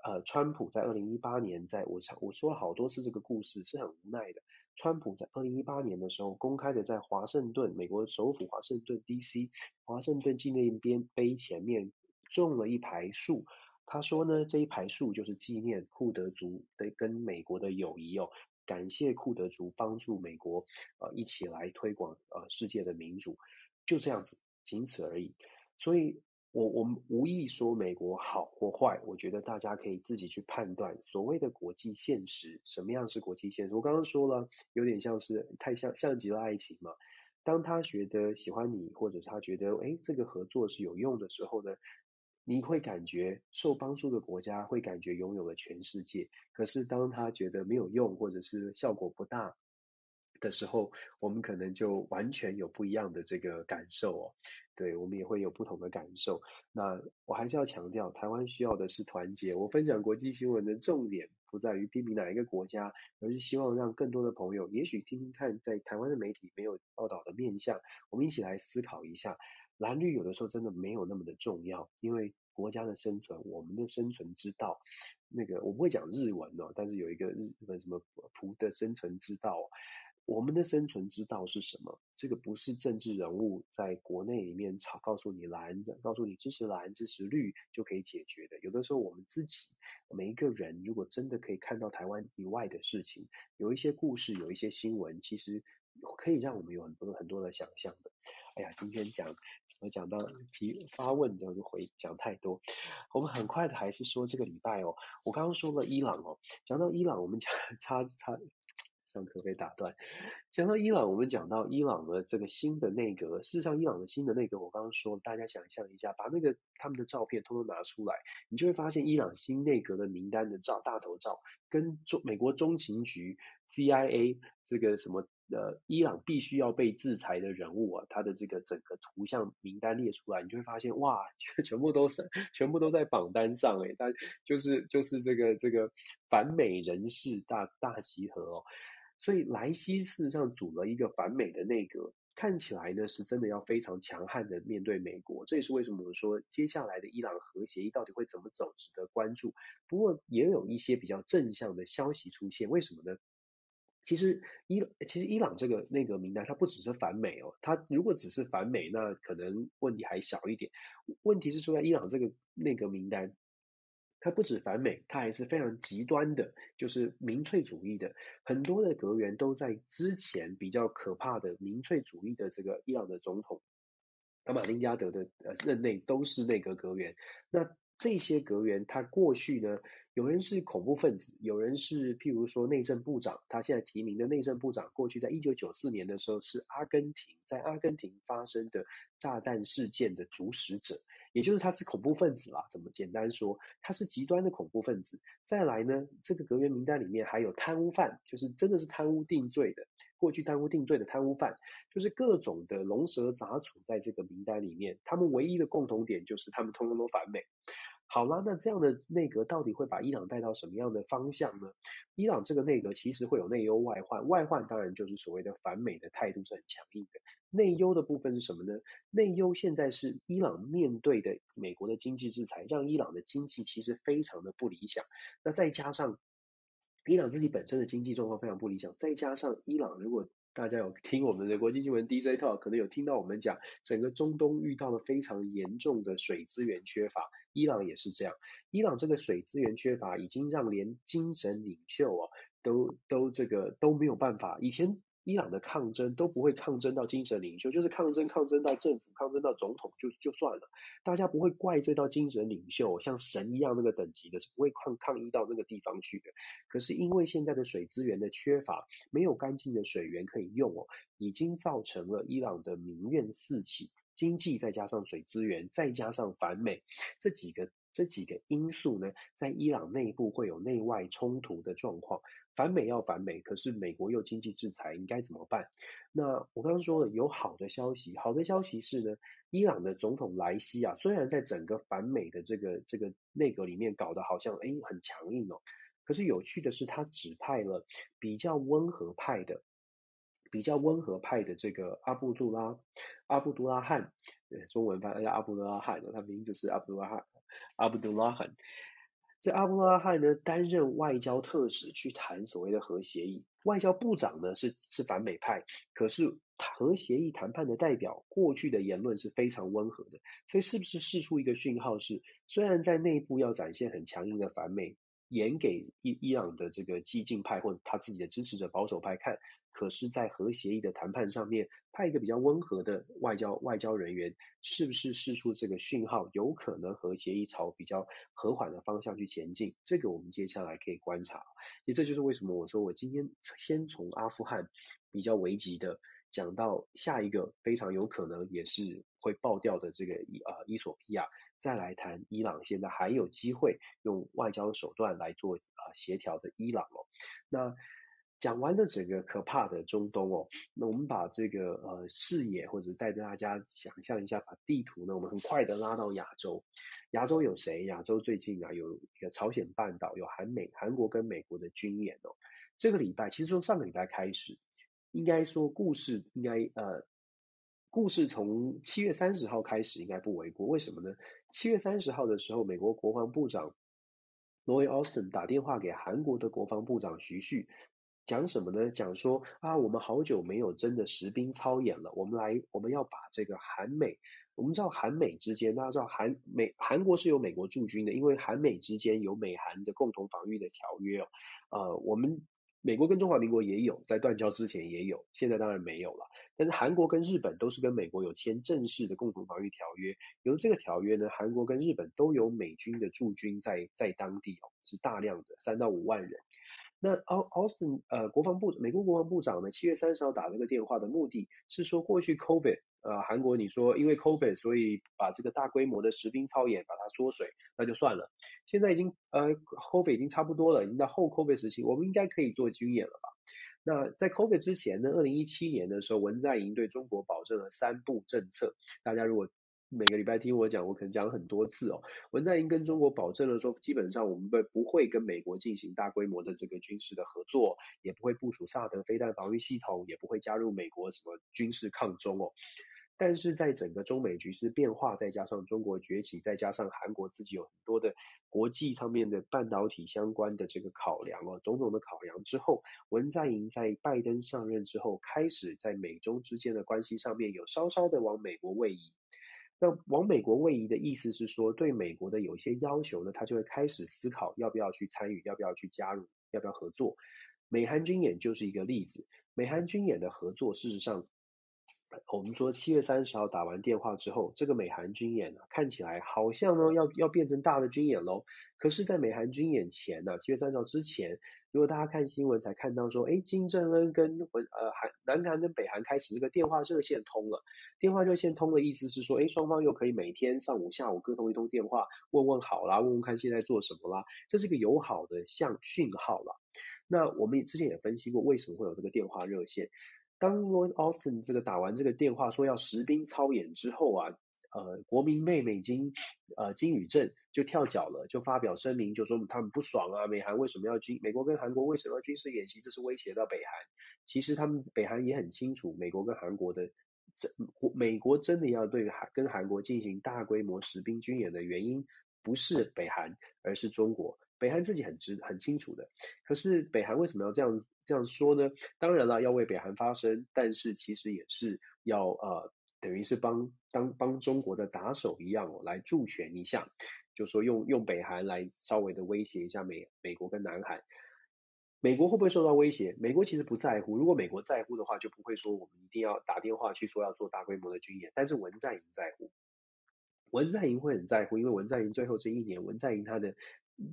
呃，川普在二零一八年，在我我说了好多次这个故事，是很无奈的。川普在二零一八年的时候，公开的在华盛顿，美国首府华盛顿 D.C. 华盛顿纪念边碑前面种了一排树。他说呢，这一排树就是纪念库德族的跟美国的友谊哦，感谢库德族帮助美国呃一起来推广呃世界的民主，就这样子，仅此而已。所以。我我们无意说美国好或坏，我觉得大家可以自己去判断所谓的国际现实，什么样是国际现实？我刚刚说了，有点像是太像像极了爱情嘛。当他觉得喜欢你，或者他觉得诶这个合作是有用的时候呢，你会感觉受帮助的国家会感觉拥有了全世界。可是当他觉得没有用，或者是效果不大。的时候，我们可能就完全有不一样的这个感受哦。对，我们也会有不同的感受。那我还是要强调，台湾需要的是团结。我分享国际新闻的重点不在于批评哪一个国家，而是希望让更多的朋友，也许听听看，在台湾的媒体没有报道的面向，我们一起来思考一下。蓝绿有的时候真的没有那么的重要，因为国家的生存，我们的生存之道，那个我不会讲日文哦，但是有一个日本什么仆的生存之道。我们的生存之道是什么？这个不是政治人物在国内里面吵，告诉你蓝，告诉你支持蓝、支持绿就可以解决的。有的时候我们自己每一个人，如果真的可以看到台湾以外的事情，有一些故事，有一些新闻，其实可以让我们有很多很多的想象的。哎呀，今天讲怎么讲到提发问，这样就回讲太多。我们很快的还是说这个礼拜哦，我刚刚说了伊朗哦，讲到伊朗，我们讲 *laughs* 差差。上课被打断。讲到伊朗，我们讲到伊朗的这个新的内阁。事实上，伊朗的新的内阁，我刚刚说，大家想象一下，把那个他们的照片通通拿出来，你就会发现伊朗新内阁的名单的照，大头照，跟中美国中情局、CIA 这个什么呃，伊朗必须要被制裁的人物啊，他的这个整个图像名单列出来，你就会发现，哇，全部都是全部都在榜单上诶，但就是就是这个这个反美人士大大集合哦。所以莱西事实上组了一个反美的内阁，看起来呢是真的要非常强悍的面对美国。这也是为什么我们说接下来的伊朗核协议到底会怎么走，值得关注。不过也有一些比较正向的消息出现，为什么呢？其实伊其实伊朗这个内阁名单，它不只是反美哦，它如果只是反美，那可能问题还小一点。问题是说在伊朗这个内阁名单。它不止反美，它还是非常极端的，就是民粹主义的。很多的阁员都在之前比较可怕的民粹主义的这个伊朗的总统阿马林加德的呃任内都是内阁阁员。那这些阁员他过去呢，有人是恐怖分子，有人是譬如说内政部长，他现在提名的内政部长，过去在一九九四年的时候是阿根廷在阿根廷发生的炸弹事件的主使者。也就是他是恐怖分子啦，怎么简单说，他是极端的恐怖分子。再来呢，这个阁员名单里面还有贪污犯，就是真的是贪污定罪的，过去贪污定罪的贪污犯，就是各种的龙蛇杂处在这个名单里面。他们唯一的共同点就是他们通通都反美。好了，那这样的内阁到底会把伊朗带到什么样的方向呢？伊朗这个内阁其实会有内忧外患，外患当然就是所谓的反美的态度是很强硬的。内忧的部分是什么呢？内忧现在是伊朗面对的美国的经济制裁，让伊朗的经济其实非常的不理想。那再加上伊朗自己本身的经济状况非常不理想，再加上伊朗如果大家有听我们的国际新闻 DJ Talk，可能有听到我们讲，整个中东遇到了非常严重的水资源缺乏，伊朗也是这样。伊朗这个水资源缺乏，已经让连精神领袖啊，都都这个都没有办法。以前伊朗的抗争都不会抗争到精神领袖，就是抗争抗争到政府，抗争到总统就就算了，大家不会怪罪到精神领袖，像神一样那个等级的，是不会抗抗议到那个地方去的。可是因为现在的水资源的缺乏，没有干净的水源可以用哦，已经造成了伊朗的民怨四起，经济再加上水资源，再加上反美这几个。这几个因素呢，在伊朗内部会有内外冲突的状况。反美要反美，可是美国又经济制裁，应该怎么办？那我刚刚说了，有好的消息，好的消息是呢，伊朗的总统莱西啊，虽然在整个反美的这个这个内阁里面搞得好像哎很强硬哦，可是有趣的是，他指派了比较温和派的。比较温和派的这个阿布杜拉阿布杜拉汉，中文翻译阿布杜拉汉，他名字是阿布杜拉汉阿布杜拉罕。这阿布杜拉罕呢，担任外交特使去谈所谓的核协议，外交部长呢是是反美派，可是核协议谈判的代表过去的言论是非常温和的，所以是不是释出一个讯号是，虽然在内部要展现很强硬的反美，演给伊伊朗的这个激进派或者他自己的支持者保守派看。可是，在核协议的谈判上面，派一个比较温和的外交外交人员，是不是释出这个讯号，有可能核协议朝比较和缓的方向去前进？这个我们接下来可以观察。也这就是为什么我说我今天先从阿富汗比较危急的讲到下一个非常有可能也是会爆掉的这个伊啊伊索比亚，再来谈伊朗现在还有机会用外交手段来做啊协调的伊朗哦，那。讲完了整个可怕的中东哦，那我们把这个呃视野或者带着大家想象一下，把地图呢，我们很快的拉到亚洲。亚洲有谁？亚洲最近啊有一个朝鲜半岛有韩美韩国跟美国的军演哦。这个礼拜其实从上个礼拜开始，应该说故事应该呃故事从七月三十号开始应该不为过。为什么呢？七月三十号的时候，美国国防部长罗伊奥斯汀打电话给韩国的国防部长徐旭。讲什么呢？讲说啊，我们好久没有真的实兵操演了，我们来，我们要把这个韩美，我们知道韩美之间，大家知道韩美韩国是有美国驻军的，因为韩美之间有美韩的共同防御的条约哦。呃，我们美国跟中华民国也有，在断交之前也有，现在当然没有了。但是韩国跟日本都是跟美国有签正式的共同防御条约，由这个条约呢，韩国跟日本都有美军的驻军在在当地哦，是大量的三到五万人。那 Austin 呃国防部美国国防部长呢，七月三十号打这个电话的目的是说，过去 COVID 呃韩国你说因为 COVID 所以把这个大规模的实兵操演把它缩水，那就算了。现在已经呃 COVID 已经差不多了，已经到后 COVID 时期，我们应该可以做军演了吧？那在 COVID 之前呢，二零一七年的时候，文在寅对中国保证了三步政策，大家如果每个礼拜听我讲，我可能讲很多次哦。文在寅跟中国保证了说，基本上我们不不会跟美国进行大规模的这个军事的合作，也不会部署萨德飞弹防御系统，也不会加入美国什么军事抗中哦。但是在整个中美局势变化，再加上中国崛起，再加上韩国自己有很多的国际上面的半导体相关的这个考量哦，种种的考量之后，文在寅在拜登上任之后，开始在美中之间的关系上面有稍稍的往美国位移。那往美国位移的意思是说，对美国的有一些要求呢，他就会开始思考要不要去参与，要不要去加入，要不要合作。美韩军演就是一个例子。美韩军演的合作，事实上。我们说七月三十号打完电话之后，这个美韩军演呢，看起来好像呢要要变成大的军演喽。可是，在美韩军演前呢，七月三十号之前，如果大家看新闻才看到说，哎，金正恩跟呃韩南韩跟北韩开始这个电话热线通了。电话热线通的意思是说，哎，双方又可以每天上午下午各通一通电话，问问好啦，问问看现在做什么啦，这是个友好的像讯号了。那我们之前也分析过，为什么会有这个电话热线？当 Lloyd Austin 这个打完这个电话说要实兵操演之后啊，呃，国民妹妹金呃金宇正就跳脚了，就发表声明，就说他们不爽啊，美韩为什么要军，美国跟韩国为什么要军事演习，这是威胁到北韩。其实他们北韩也很清楚，美国跟韩国的这美国真的要对韩跟韩国进行大规模实兵军演的原因，不是北韩，而是中国。北韩自己很知很清楚的，可是北韩为什么要这样这样说呢？当然了，要为北韩发声，但是其实也是要呃，等于是帮当帮中国的打手一样哦，来助拳一下，就说用用北韩来稍微的威胁一下美美国跟南韩。美国会不会受到威胁？美国其实不在乎。如果美国在乎的话，就不会说我们一定要打电话去说要做大规模的军演。但是文在寅在乎，文在寅会很在乎，因为文在寅最后这一年，文在寅他的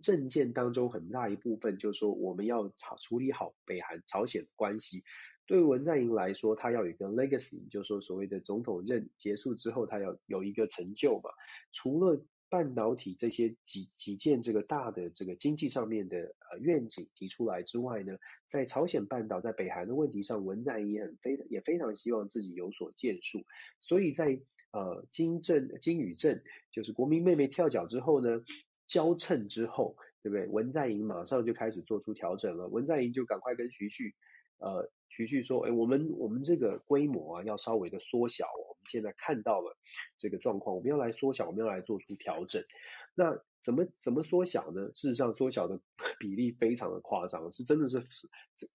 政见当中很大一部分就是说我们要处处理好北韩朝鲜关系。对文在寅来说，他要有一个 legacy，就是说所谓的总统任结束之后，他要有一个成就嘛。除了半导体这些几几件这个大的这个经济上面的呃愿景提出来之外呢，在朝鲜半岛在北韩的问题上，文在寅也很非也非常希望自己有所建树，所以在呃金正金与正就是国民妹妹跳脚之后呢，交称之后，对不对？文在寅马上就开始做出调整了，文在寅就赶快跟徐旭呃徐旭说，哎，我们我们这个规模啊要稍微的缩小哦。现在看到了这个状况，我们要来缩小，我们要来做出调整。那怎么怎么缩小呢？事实上，缩小的 *laughs* 比例非常的夸张，是真的是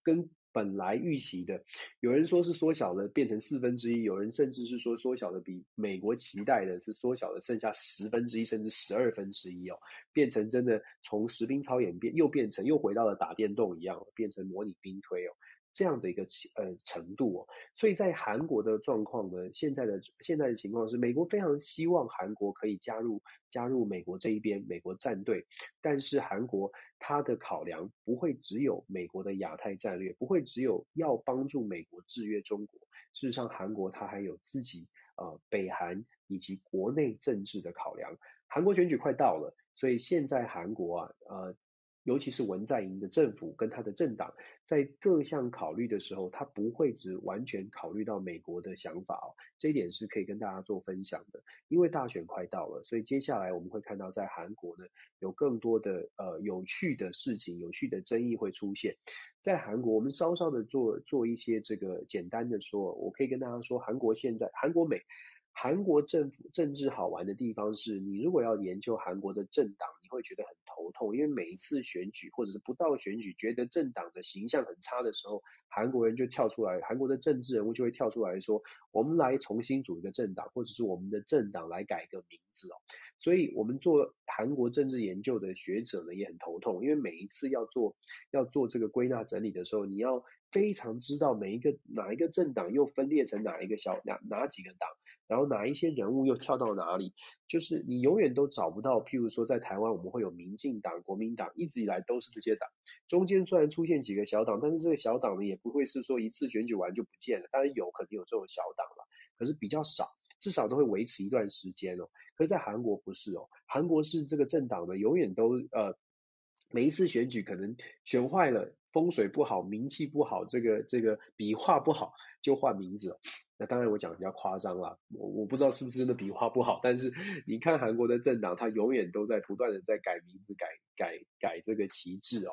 跟本来预期的，有人说是缩小了变成四分之一，有人甚至是说缩小的比美国期待的是缩小的剩下十分之一甚至十二分之一哦，变成真的从实兵操演变又变成又回到了打电动一样，变成模拟兵推哦。这样的一个呃程度哦，所以在韩国的状况呢，现在的现在的情况是，美国非常希望韩国可以加入加入美国这一边，美国战队，但是韩国它的考量不会只有美国的亚太战略，不会只有要帮助美国制约中国，事实上韩国它还有自己呃北韩以及国内政治的考量，韩国选举快到了，所以现在韩国啊呃。尤其是文在寅的政府跟他的政党在各项考虑的时候，他不会只完全考虑到美国的想法哦，这一点是可以跟大家做分享的。因为大选快到了，所以接下来我们会看到在韩国呢有更多的呃有趣的事情、有趣的争议会出现。在韩国，我们稍稍的做做一些这个简单的说，我可以跟大家说，韩国现在韩国美。韩国政府政治好玩的地方是，你如果要研究韩国的政党，你会觉得很头痛，因为每一次选举或者是不到选举，觉得政党的形象很差的时候，韩国人就跳出来，韩国的政治人物就会跳出来说，我们来重新组一个政党，或者是我们的政党来改个名字哦。所以，我们做韩国政治研究的学者呢，也很头痛，因为每一次要做要做这个归纳整理的时候，你要非常知道每一个哪一个政党又分裂成哪一个小哪哪几个党。然后哪一些人物又跳到哪里？就是你永远都找不到。譬如说，在台湾我们会有民进党、国民党，一直以来都是这些党。中间虽然出现几个小党，但是这个小党呢，也不会是说一次选举完就不见了。当然有，肯定有这种小党了，可是比较少，至少都会维持一段时间哦。可是，在韩国不是哦，韩国是这个政党呢，永远都呃，每一次选举可能选坏了，风水不好，名气不好，这个这个笔画不好，就换名字。那当然我讲的比较夸张啦，我我不知道是不是真的笔画不好，但是你看韩国的政党，它永远都在不断的在改名字、改改改这个旗帜哦，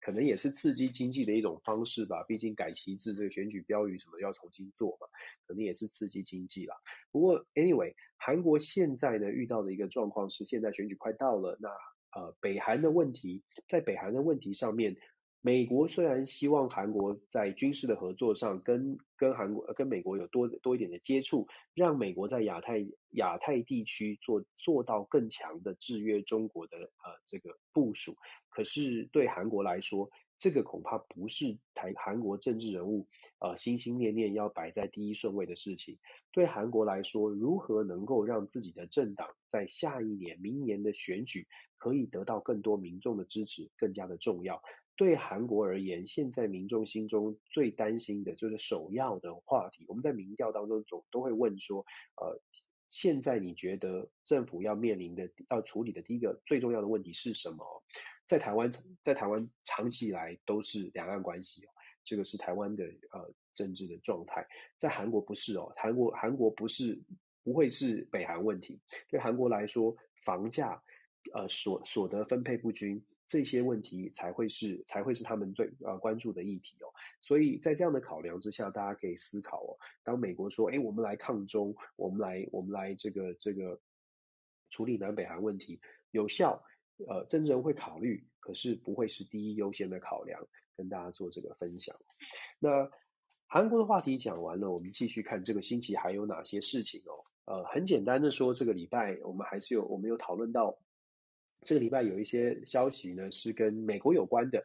可能也是刺激经济的一种方式吧。毕竟改旗帜、这个选举标语什么要重新做嘛，可能也是刺激经济啦。不过 anyway，韩国现在呢遇到的一个状况是，现在选举快到了，那呃北韩的问题，在北韩的问题上面。美国虽然希望韩国在军事的合作上跟跟韩国跟美国有多多一点的接触，让美国在亚太亚太地区做做到更强的制约中国的呃这个部署，可是对韩国来说，这个恐怕不是台韩国政治人物呃心心念念要摆在第一顺位的事情。对韩国来说，如何能够让自己的政党在下一年明年的选举可以得到更多民众的支持，更加的重要。对韩国而言，现在民众心中最担心的就是首要的话题。我们在民调当中总都会问说，呃，现在你觉得政府要面临的、要处理的第一个最重要的问题是什么？在台湾，在台湾长期以来都是两岸关系，这个是台湾的呃政治的状态。在韩国不是哦，韩国韩国不是不会是北韩问题。对韩国来说，房价。呃，所所得分配不均这些问题才会是才会是他们最呃关注的议题哦。所以在这样的考量之下，大家可以思考哦。当美国说，哎，我们来抗中，我们来我们来这个这个处理南北韩问题有效，呃，政治人会考虑，可是不会是第一优先的考量。跟大家做这个分享。那韩国的话题讲完了，我们继续看这个星期还有哪些事情哦。呃，很简单的说，这个礼拜我们还是有我们有讨论到。这个礼拜有一些消息呢，是跟美国有关的。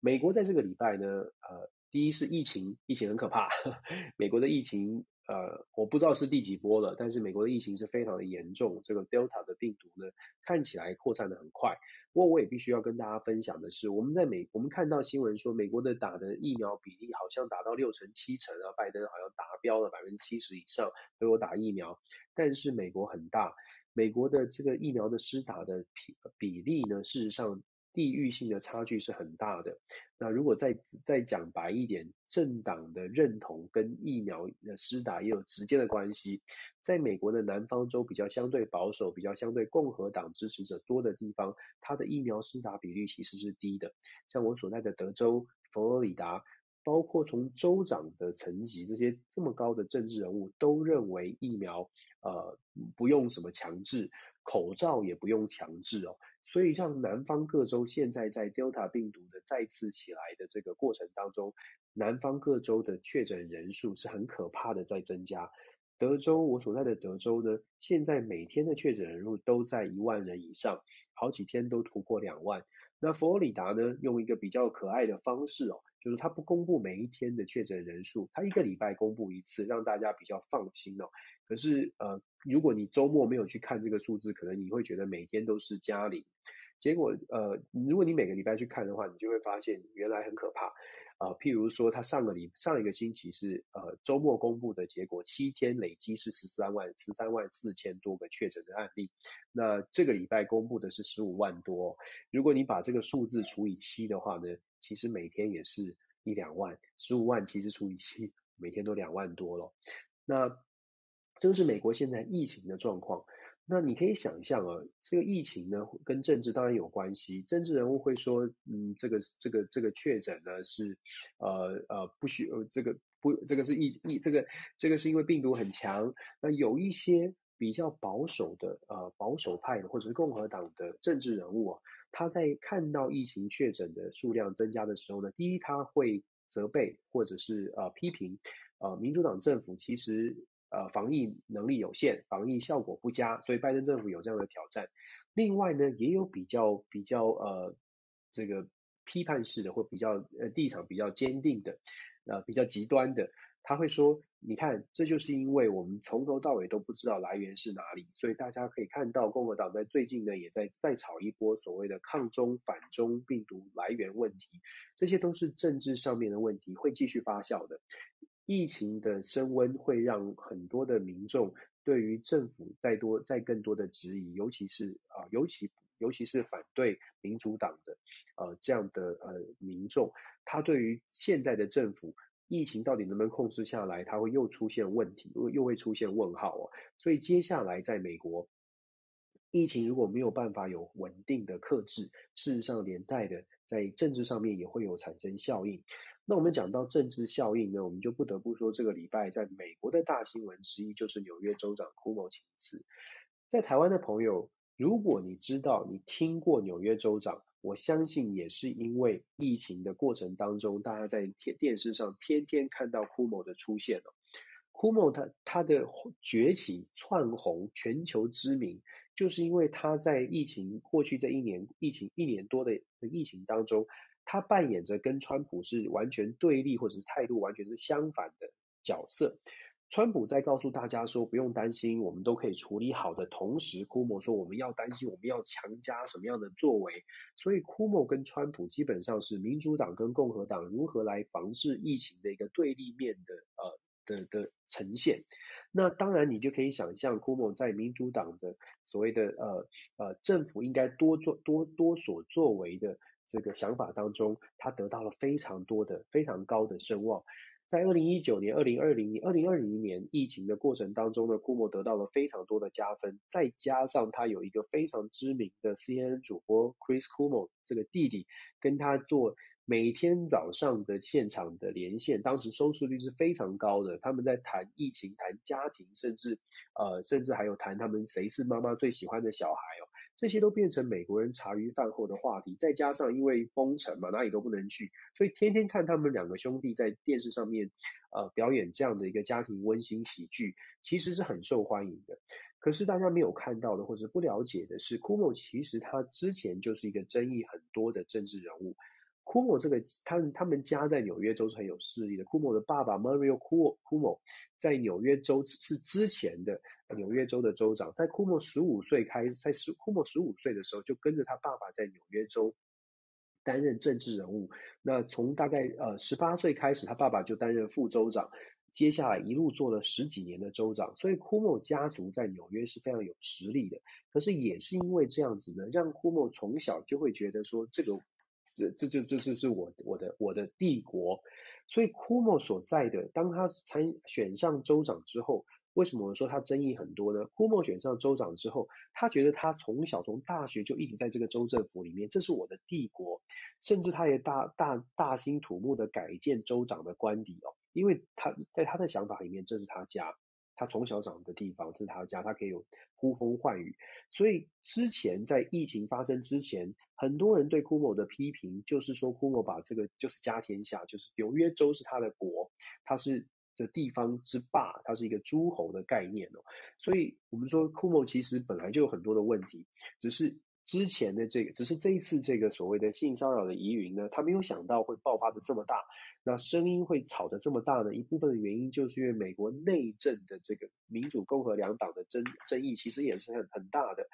美国在这个礼拜呢，呃，第一是疫情，疫情很可怕，*laughs* 美国的疫情。呃，我不知道是第几波了，但是美国的疫情是非常的严重，这个 Delta 的病毒呢，看起来扩散的很快。不过我也必须要跟大家分享的是，我们在美，我们看到新闻说，美国的打的疫苗比例好像达到六成七成啊，拜登好像达标了百分之七十以上都有打疫苗，但是美国很大，美国的这个疫苗的施打的比比例呢，事实上。地域性的差距是很大的。那如果再再讲白一点，政党的认同跟疫苗的施打也有直接的关系。在美国的南方州比较相对保守、比较相对共和党支持者多的地方，它的疫苗施打比率其实是低的。像我所在的德州、佛罗里达，包括从州长的层级，这些这么高的政治人物都认为疫苗呃不用什么强制。口罩也不用强制哦，所以让南方各州现在在 Delta 病毒的再次起来的这个过程当中，南方各州的确诊人数是很可怕的在增加。德州，我所在的德州呢，现在每天的确诊人数都在一万人以上，好几天都突破两万。那佛罗里达呢，用一个比较可爱的方式哦，就是他不公布每一天的确诊人数，他一个礼拜公布一次，让大家比较放心哦。可是呃，如果你周末没有去看这个数字，可能你会觉得每天都是加零。结果呃，如果你每个礼拜去看的话，你就会发现原来很可怕。啊、譬如说，他上个礼上一个星期是呃周末公布的结果，七天累积是十三万十三万四千多个确诊的案例。那这个礼拜公布的是十五万多。如果你把这个数字除以七的话呢，其实每天也是一两万。十五万其实除以七，每天都两万多了。那这是美国现在疫情的状况。那你可以想象啊，这个疫情呢跟政治当然有关系。政治人物会说，嗯，这个这个这个确诊呢是呃呃不需呃这个不这个是疫疫这个这个是因为病毒很强。那有一些比较保守的呃保守派的或者是共和党的政治人物啊，他在看到疫情确诊的数量增加的时候呢，第一他会责备或者是呃批评呃民主党政府其实。呃，防疫能力有限，防疫效果不佳，所以拜登政府有这样的挑战。另外呢，也有比较比较呃这个批判式的或比较呃立场比较坚定的，呃比较极端的，他会说，你看，这就是因为我们从头到尾都不知道来源是哪里，所以大家可以看到共和党在最近呢也在再炒一波所谓的抗中反中病毒来源问题，这些都是政治上面的问题，会继续发酵的。疫情的升温会让很多的民众对于政府再多再更多的质疑，尤其是啊，尤其尤其是反对民主党的呃这样的呃民众，他对于现在的政府疫情到底能不能控制下来，它会又出现问题，又又会出现问号哦。所以接下来在美国，疫情如果没有办法有稳定的克制，事实上连带的在政治上面也会有产生效应。那我们讲到政治效应呢，我们就不得不说，这个礼拜在美国的大新闻之一就是纽约州长库莫请辞。在台湾的朋友，如果你知道你听过纽约州长，我相信也是因为疫情的过程当中，大家在电电视上天天看到库莫的出现了。库莫他他的崛起窜红全球知名，就是因为他在疫情过去这一年疫情一年多的疫情当中。他扮演着跟川普是完全对立，或者是态度完全是相反的角色。川普在告诉大家说不用担心，我们都可以处理好的同时，库莫说我们要担心，我们要强加什么样的作为。所以库莫跟川普基本上是民主党跟共和党如何来防治疫情的一个对立面的呃的的呈现。那当然你就可以想象，库莫在民主党的所谓的呃呃政府应该多做多多所作为的。这个想法当中，他得到了非常多的、非常高的声望。在二零一九年、二零二零年、二零二零年疫情的过程当中呢，库莫得到了非常多的加分。再加上他有一个非常知名的 CNN 主播 Chris Cuomo 这个弟弟，跟他做每天早上的现场的连线，当时收视率是非常高的。他们在谈疫情、谈家庭，甚至呃，甚至还有谈他们谁是妈妈最喜欢的小孩哦。这些都变成美国人茶余饭后的话题，再加上因为封城嘛，哪里都不能去，所以天天看他们两个兄弟在电视上面呃表演这样的一个家庭温馨喜剧，其实是很受欢迎的。可是大家没有看到的或者不了解的是，库莫其实他之前就是一个争议很多的政治人物。Cuomo 这个他他们家在纽约州是很有势力的。Cuomo 的爸爸 Mario Cuomo 在纽约州是之前的纽约州的州长，在 Cuomo 十五岁开，在 Cuomo 十五岁的时候就跟着他爸爸在纽约州担任政治人物。那从大概呃十八岁开始，他爸爸就担任副州长。接下来一路做了十几年的州长，所以库莫家族在纽约是非常有实力的。可是也是因为这样子呢，让库莫从小就会觉得说，这个这这就这是是我我的我的帝国。所以库莫所在的，当他参选上州长之后，为什么我说他争议很多呢？库莫选上州长之后，他觉得他从小从大学就一直在这个州政府里面，这是我的帝国，甚至他也大大大兴土木的改建州长的官邸哦。因为他在他的想法里面，这是他家，他从小长的地方，这是他的家，他可以有呼风唤雨。所以之前在疫情发生之前，很多人对库莫的批评就是说，库莫把这个就是家天下，就是纽约州是他的国，他是这地方之霸，他是一个诸侯的概念哦。所以我们说库莫其实本来就有很多的问题，只是。之前的这个，只是这一次这个所谓的性骚扰的疑云呢，他没有想到会爆发的这么大，那声音会吵得这么大呢？一部分的原因就是因为美国内政的这个民主共和两党的争争议其实也是很很大的。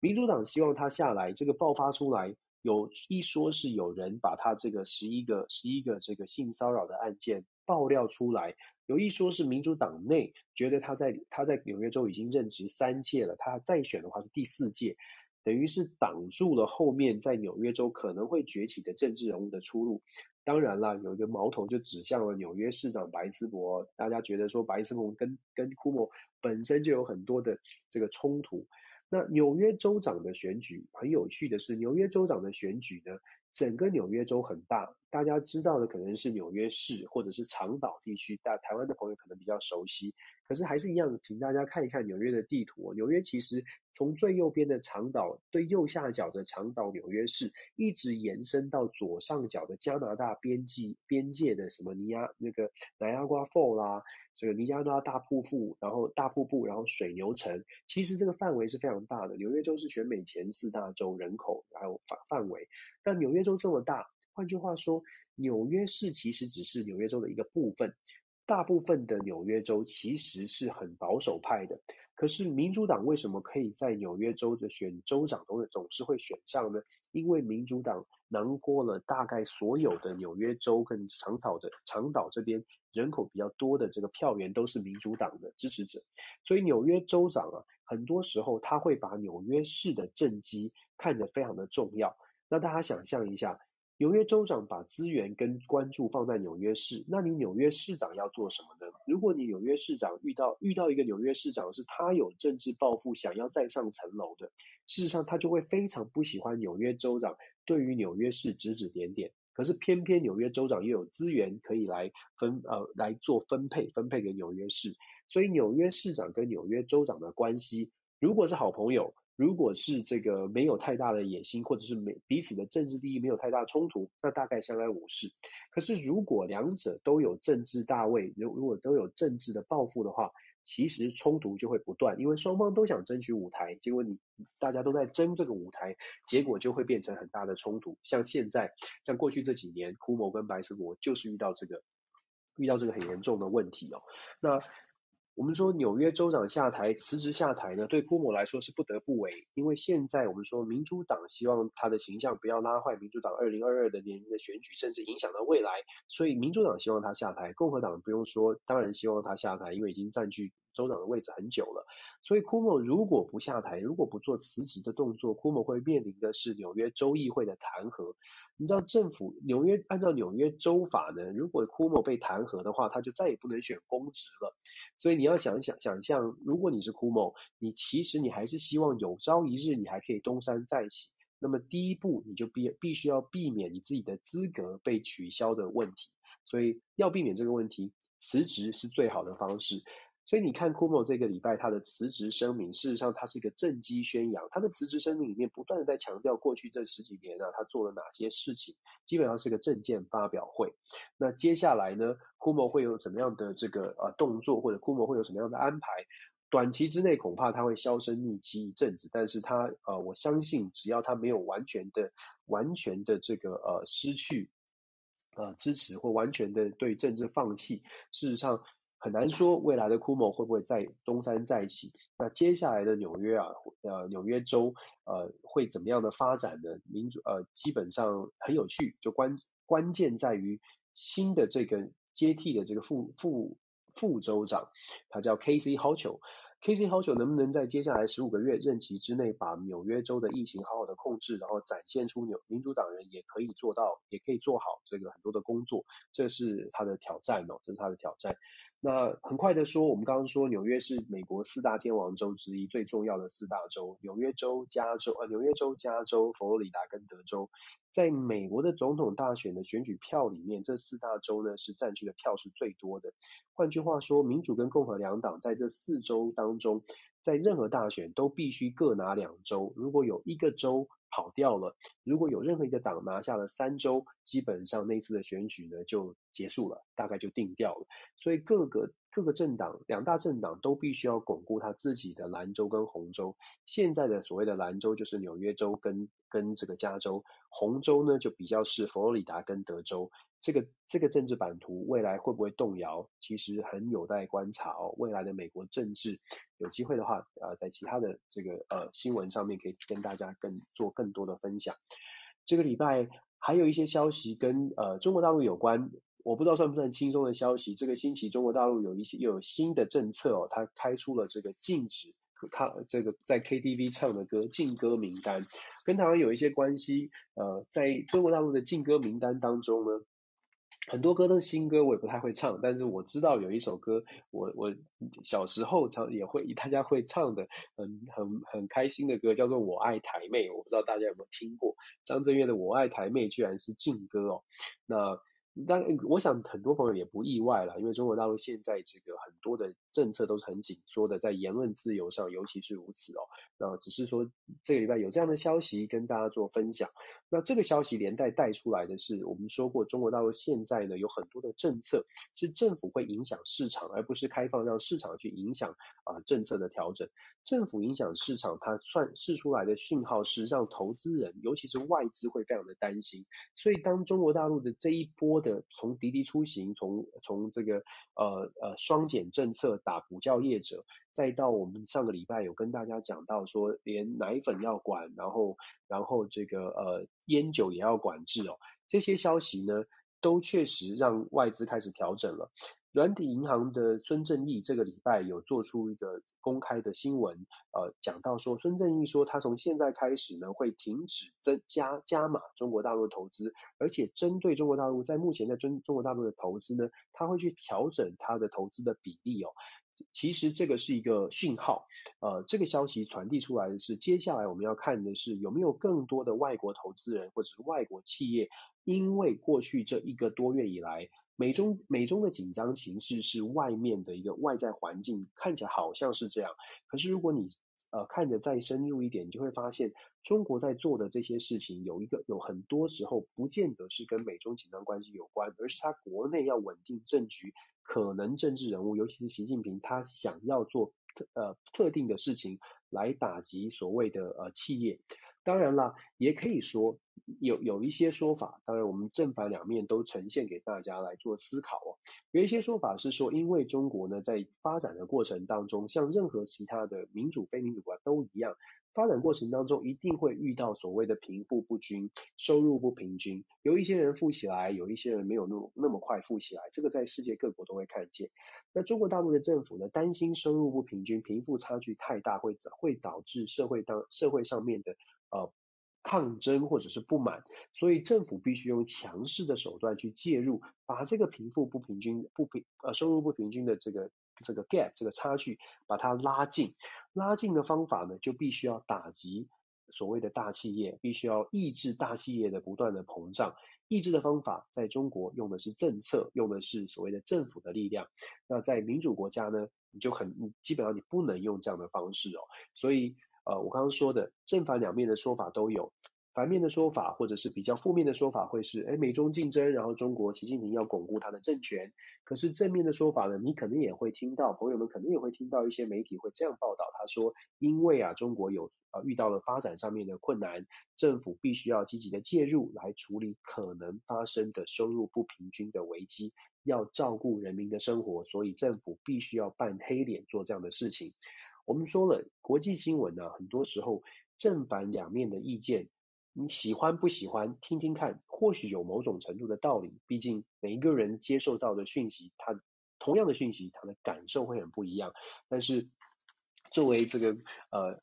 民主党希望他下来，这个爆发出来，有一说是有人把他这个十一个十一个这个性骚扰的案件爆料出来，有一说是民主党内觉得他在他在纽约州已经任职三届了，他再选的话是第四届。等于是挡住了后面在纽约州可能会崛起的政治人物的出路。当然了，有一个矛头就指向了纽约市长白思博。大家觉得说白思博跟跟库莫本身就有很多的这个冲突。那纽约州长的选举很有趣的是，纽约州长的选举呢，整个纽约州很大，大家知道的可能是纽约市或者是长岛地区，大台湾的朋友可能比较熟悉。可是还是一样，请大家看一看纽约的地图。纽约其实从最右边的长岛，对右下角的长岛纽约市，一直延伸到左上角的加拿大边际边界的什么尼亚那个 Niagara Falls 啦，这个尼加拉大瀑布，然后大瀑布，然后水牛城，其实这个范围是非常大的。纽约州是全美前四大州人口还有范范围，但纽约州这么大，换句话说，纽约市其实只是纽约州的一个部分。大部分的纽约州其实是很保守派的，可是民主党为什么可以在纽约州的选州长都总是会选上呢？因为民主党囊括了大概所有的纽约州跟长岛的长岛这边人口比较多的这个票源都是民主党的支持者，所以纽约州长啊，很多时候他会把纽约市的政绩看得非常的重要。那大家想象一下。纽约州长把资源跟关注放在纽约市，那你纽约市长要做什么呢？如果你纽约市长遇到遇到一个纽约市长是他有政治抱负，想要再上层楼的，事实上他就会非常不喜欢纽约州长对于纽约市指指点点。可是偏偏纽约州长又有资源可以来分呃来做分配，分配给纽约市，所以纽约市长跟纽约州长的关系，如果是好朋友。如果是这个没有太大的野心，或者是没彼此的政治利益没有太大冲突，那大概相安无事。可是如果两者都有政治大位，如如果都有政治的抱负的话，其实冲突就会不断，因为双方都想争取舞台，结果你大家都在争这个舞台，结果就会变成很大的冲突。像现在，像过去这几年，库莫跟白斯伯就是遇到这个遇到这个很严重的问题哦。那我们说纽约州长下台辞职下台呢，对库莫来说是不得不为，因为现在我们说民主党希望他的形象不要拉坏民主党二零二二的年的选举，甚至影响到未来，所以民主党希望他下台，共和党不用说，当然希望他下台，因为已经占据州长的位置很久了。所以库莫如果不下台，如果不做辞职的动作，库莫会面临的是纽约州议会的弹劾。你知道政府纽约按照纽约州法呢，如果库莫被弹劾的话，他就再也不能选公职了。所以你要想想想象，如果你是库莫，你其实你还是希望有朝一日你还可以东山再起。那么第一步你就必必须要避免你自己的资格被取消的问题。所以要避免这个问题，辞职是最好的方式。所以你看库莫这个礼拜他的辞职声明，事实上他是一个政绩宣扬。他的辞职声明里面不断的在强调过去这十几年啊，他做了哪些事情，基本上是个政见发表会。那接下来呢，库莫会有怎么样的这个呃动作，或者库莫会有什么样的安排？短期之内恐怕他会销声匿迹一阵子，但是他呃，我相信只要他没有完全的、完全的这个呃失去呃支持或完全的对政治放弃，事实上很难说未来的 Cuomo 会不会再东山再起。那接下来的纽约啊，呃纽约州呃会怎么样的发展呢？民主呃基本上很有趣，就关关键在于新的这个接替的这个副副。副州长，他叫 Kathy Hochul，Kathy Hochul 能不能在接下来十五个月任期之内把纽约州的疫情好好的控制，然后展现出纽民主党人也可以做到，也可以做好这个很多的工作，这是他的挑战哦，这是他的挑战。那很快的说，我们刚刚说纽约是美国四大天王州之一，最重要的四大州，纽约州、加州呃纽约州、加州、佛罗里达跟德州，在美国的总统大选的选举票里面，这四大州呢是占据的票数最多的。换句话说，民主跟共和两党在这四州当中，在任何大选都必须各拿两州，如果有一个州跑掉了，如果有任何一个党拿下了三州，基本上那次的选举呢就结束了，大概就定掉了。所以各个各个政党，两大政党都必须要巩固他自己的蓝州跟红州。现在的所谓的蓝州就是纽约州跟跟这个加州，红州呢就比较是佛罗里达跟德州。这个这个政治版图未来会不会动摇，其实很有待观察哦。未来的美国政治有机会的话，呃，在其他的这个呃新闻上面可以跟大家更做更更多的分享。这个礼拜还有一些消息跟呃中国大陆有关，我不知道算不算轻松的消息。这个星期中国大陆有一些又有新的政策哦，它开出了这个禁止它这个在 KTV 唱的歌禁歌名单，跟台湾有一些关系。呃，在中国大陆的禁歌名单当中呢。很多歌都是新歌，我也不太会唱，但是我知道有一首歌，我我小时候唱也会，大家会唱的，很很很开心的歌，叫做《我爱台妹》，我不知道大家有没有听过张震岳的《我爱台妹》，居然是禁歌哦，那。但我想很多朋友也不意外了，因为中国大陆现在这个很多的政策都是很紧缩的，在言论自由上尤其是如此哦。那只是说这个礼拜有这样的消息跟大家做分享。那这个消息连带带出来的是，我们说过中国大陆现在呢有很多的政策是政府会影响市场，而不是开放让市场去影响啊、政策的调整。政府影响市场，它算释出来的讯号是让投资人，尤其是外资会非常的担心。所以当中国大陆的这一波的从滴滴出行，从从这个呃呃双减政策打补教业者，再到我们上个礼拜有跟大家讲到说，连奶粉要管，然后然后这个呃烟酒也要管制哦，这些消息呢，都确实让外资开始调整了。软体银行的孙正义这个礼拜有做出一个公开的新闻，呃，讲到说孙正义说他从现在开始呢会停止增加加码中国大陆的投资，而且针对中国大陆在目前在中中国大陆的投资呢，他会去调整他的投资的比例哦。其实这个是一个讯号，呃，这个消息传递出来的是接下来我们要看的是有没有更多的外国投资人或者是外国企业，因为过去这一个多月以来。美中美中的紧张情势是外面的一个外在环境，看起来好像是这样。可是如果你呃看得再深入一点，你就会发现中国在做的这些事情，有一个有很多时候不见得是跟美中紧张关系有关，而是他国内要稳定政局，可能政治人物，尤其是习近平，他想要做特呃特定的事情来打击所谓的呃企业。当然了，也可以说有有一些说法，当然我们正反两面都呈现给大家来做思考哦。有一些说法是说，因为中国呢在发展的过程当中，像任何其他的民主非民主国家都一样，发展过程当中一定会遇到所谓的贫富不均、收入不平均，有一些人富起来，有一些人没有那么那么快富起来，这个在世界各国都会看见。那中国大陆的政府呢，担心收入不平均、贫富差距太大，会会导致社会当社会上面的。呃，抗争或者是不满，所以政府必须用强势的手段去介入，把这个贫富不平均、不平呃收入不平均的这个这个 gap 这个差距把它拉近。拉近的方法呢，就必须要打击所谓的大企业，必须要抑制大企业的不断的膨胀。抑制的方法在中国用的是政策，用的是所谓的政府的力量。那在民主国家呢，你就很基本上你不能用这样的方式哦，所以。呃，我刚刚说的正反两面的说法都有，反面的说法或者是比较负面的说法会是，哎，美中竞争，然后中国习近平要巩固他的政权。可是正面的说法呢，你可能也会听到，朋友们可能也会听到一些媒体会这样报道，他说，因为啊，中国有啊遇到了发展上面的困难，政府必须要积极的介入来处理可能发生的收入不平均的危机，要照顾人民的生活，所以政府必须要扮黑脸做这样的事情。我们说了，国际新闻呢，很多时候正反两面的意见。你喜欢不喜欢听听看，或许有某种程度的道理。毕竟每一个人接受到的讯息，他同样的讯息，他的感受会很不一样。但是作为这个呃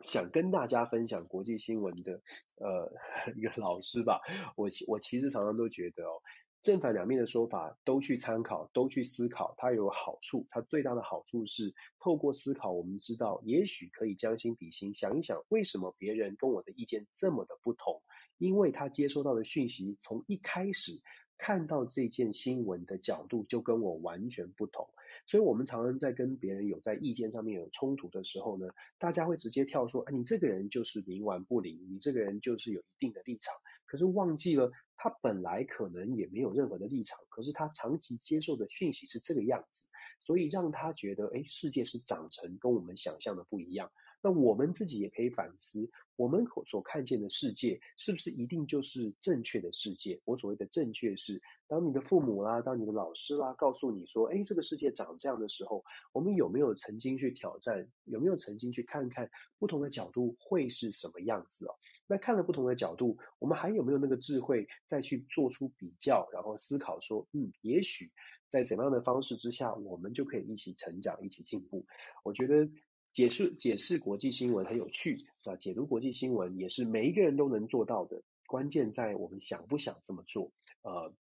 想跟大家分享国际新闻的呃 *laughs* 一个老师吧，我我其实常常都觉得哦。正反两面的说法都去参考，都去思考，它有好处。它最大的好处是透过思考，我们知道也许可以将心比心，想一想为什么别人跟我的意见这么的不同？因为他接收到的讯息从一开始看到这件新闻的角度就跟我完全不同。所以我们常常在跟别人有在意见上面有冲突的时候呢，大家会直接跳说：“哎，你这个人就是冥顽不灵，你这个人就是有一定的立场。”可是忘记了。他本来可能也没有任何的立场，可是他长期接受的讯息是这个样子，所以让他觉得，哎，世界是长成跟我们想象的不一样。那我们自己也可以反思，我们所看见的世界是不是一定就是正确的世界？我所谓的正确是，当你的父母啦，当你的老师啦，告诉你说，哎，这个世界长这样的时候，我们有没有曾经去挑战？有没有曾经去看看不同的角度会是什么样子哦？那看了不同的角度，我们还有没有那个智慧再去做出比较，然后思考说，嗯，也许在怎样的方式之下，我们就可以一起成长，一起进步。我觉得解释解释国际新闻很有趣啊，解读国际新闻也是每一个人都能做到的，关键在我们想不想这么做。呃，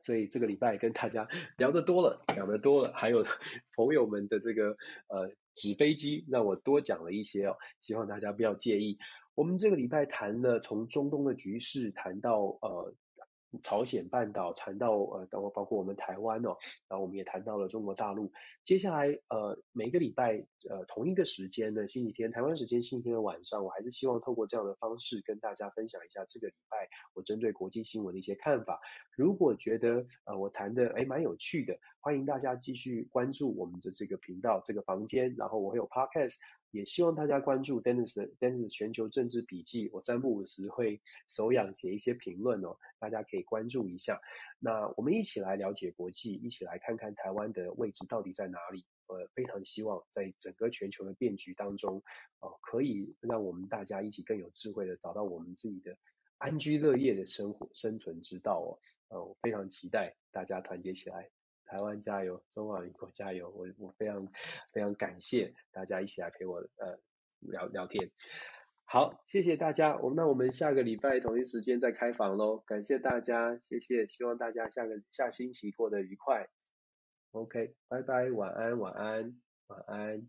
所以这个礼拜跟大家聊得多了，讲得多了，还有朋友们的这个呃纸飞机让我多讲了一些哦，希望大家不要介意。我们这个礼拜谈了从中东的局势谈到呃朝鲜半岛，谈到呃包括包括我们台湾哦，然后我们也谈到了中国大陆。接下来呃每个礼拜呃同一个时间呢，星期天台湾时间星期天的晚上，我还是希望透过这样的方式跟大家分享一下这个礼拜我针对国际新闻的一些看法。如果觉得呃我谈的诶蛮有趣的，欢迎大家继续关注我们的这个频道这个房间，然后我会有 podcast。也希望大家关注 Dennis Dennis 全球政治笔记，我三不五时会手痒写一些评论哦，大家可以关注一下。那我们一起来了解国际，一起来看看台湾的位置到底在哪里。呃，非常希望在整个全球的变局当中，呃，可以让我们大家一起更有智慧的找到我们自己的安居乐业的生活生存之道哦。呃，我非常期待大家团结起来。台湾加油，中华民国加油！我我非常非常感谢大家一起来陪我呃聊聊天。好，谢谢大家。我那我们下个礼拜同一时间再开房喽。感谢大家，谢谢，希望大家下个下星期过得愉快。OK，拜拜，晚安，晚安，晚安。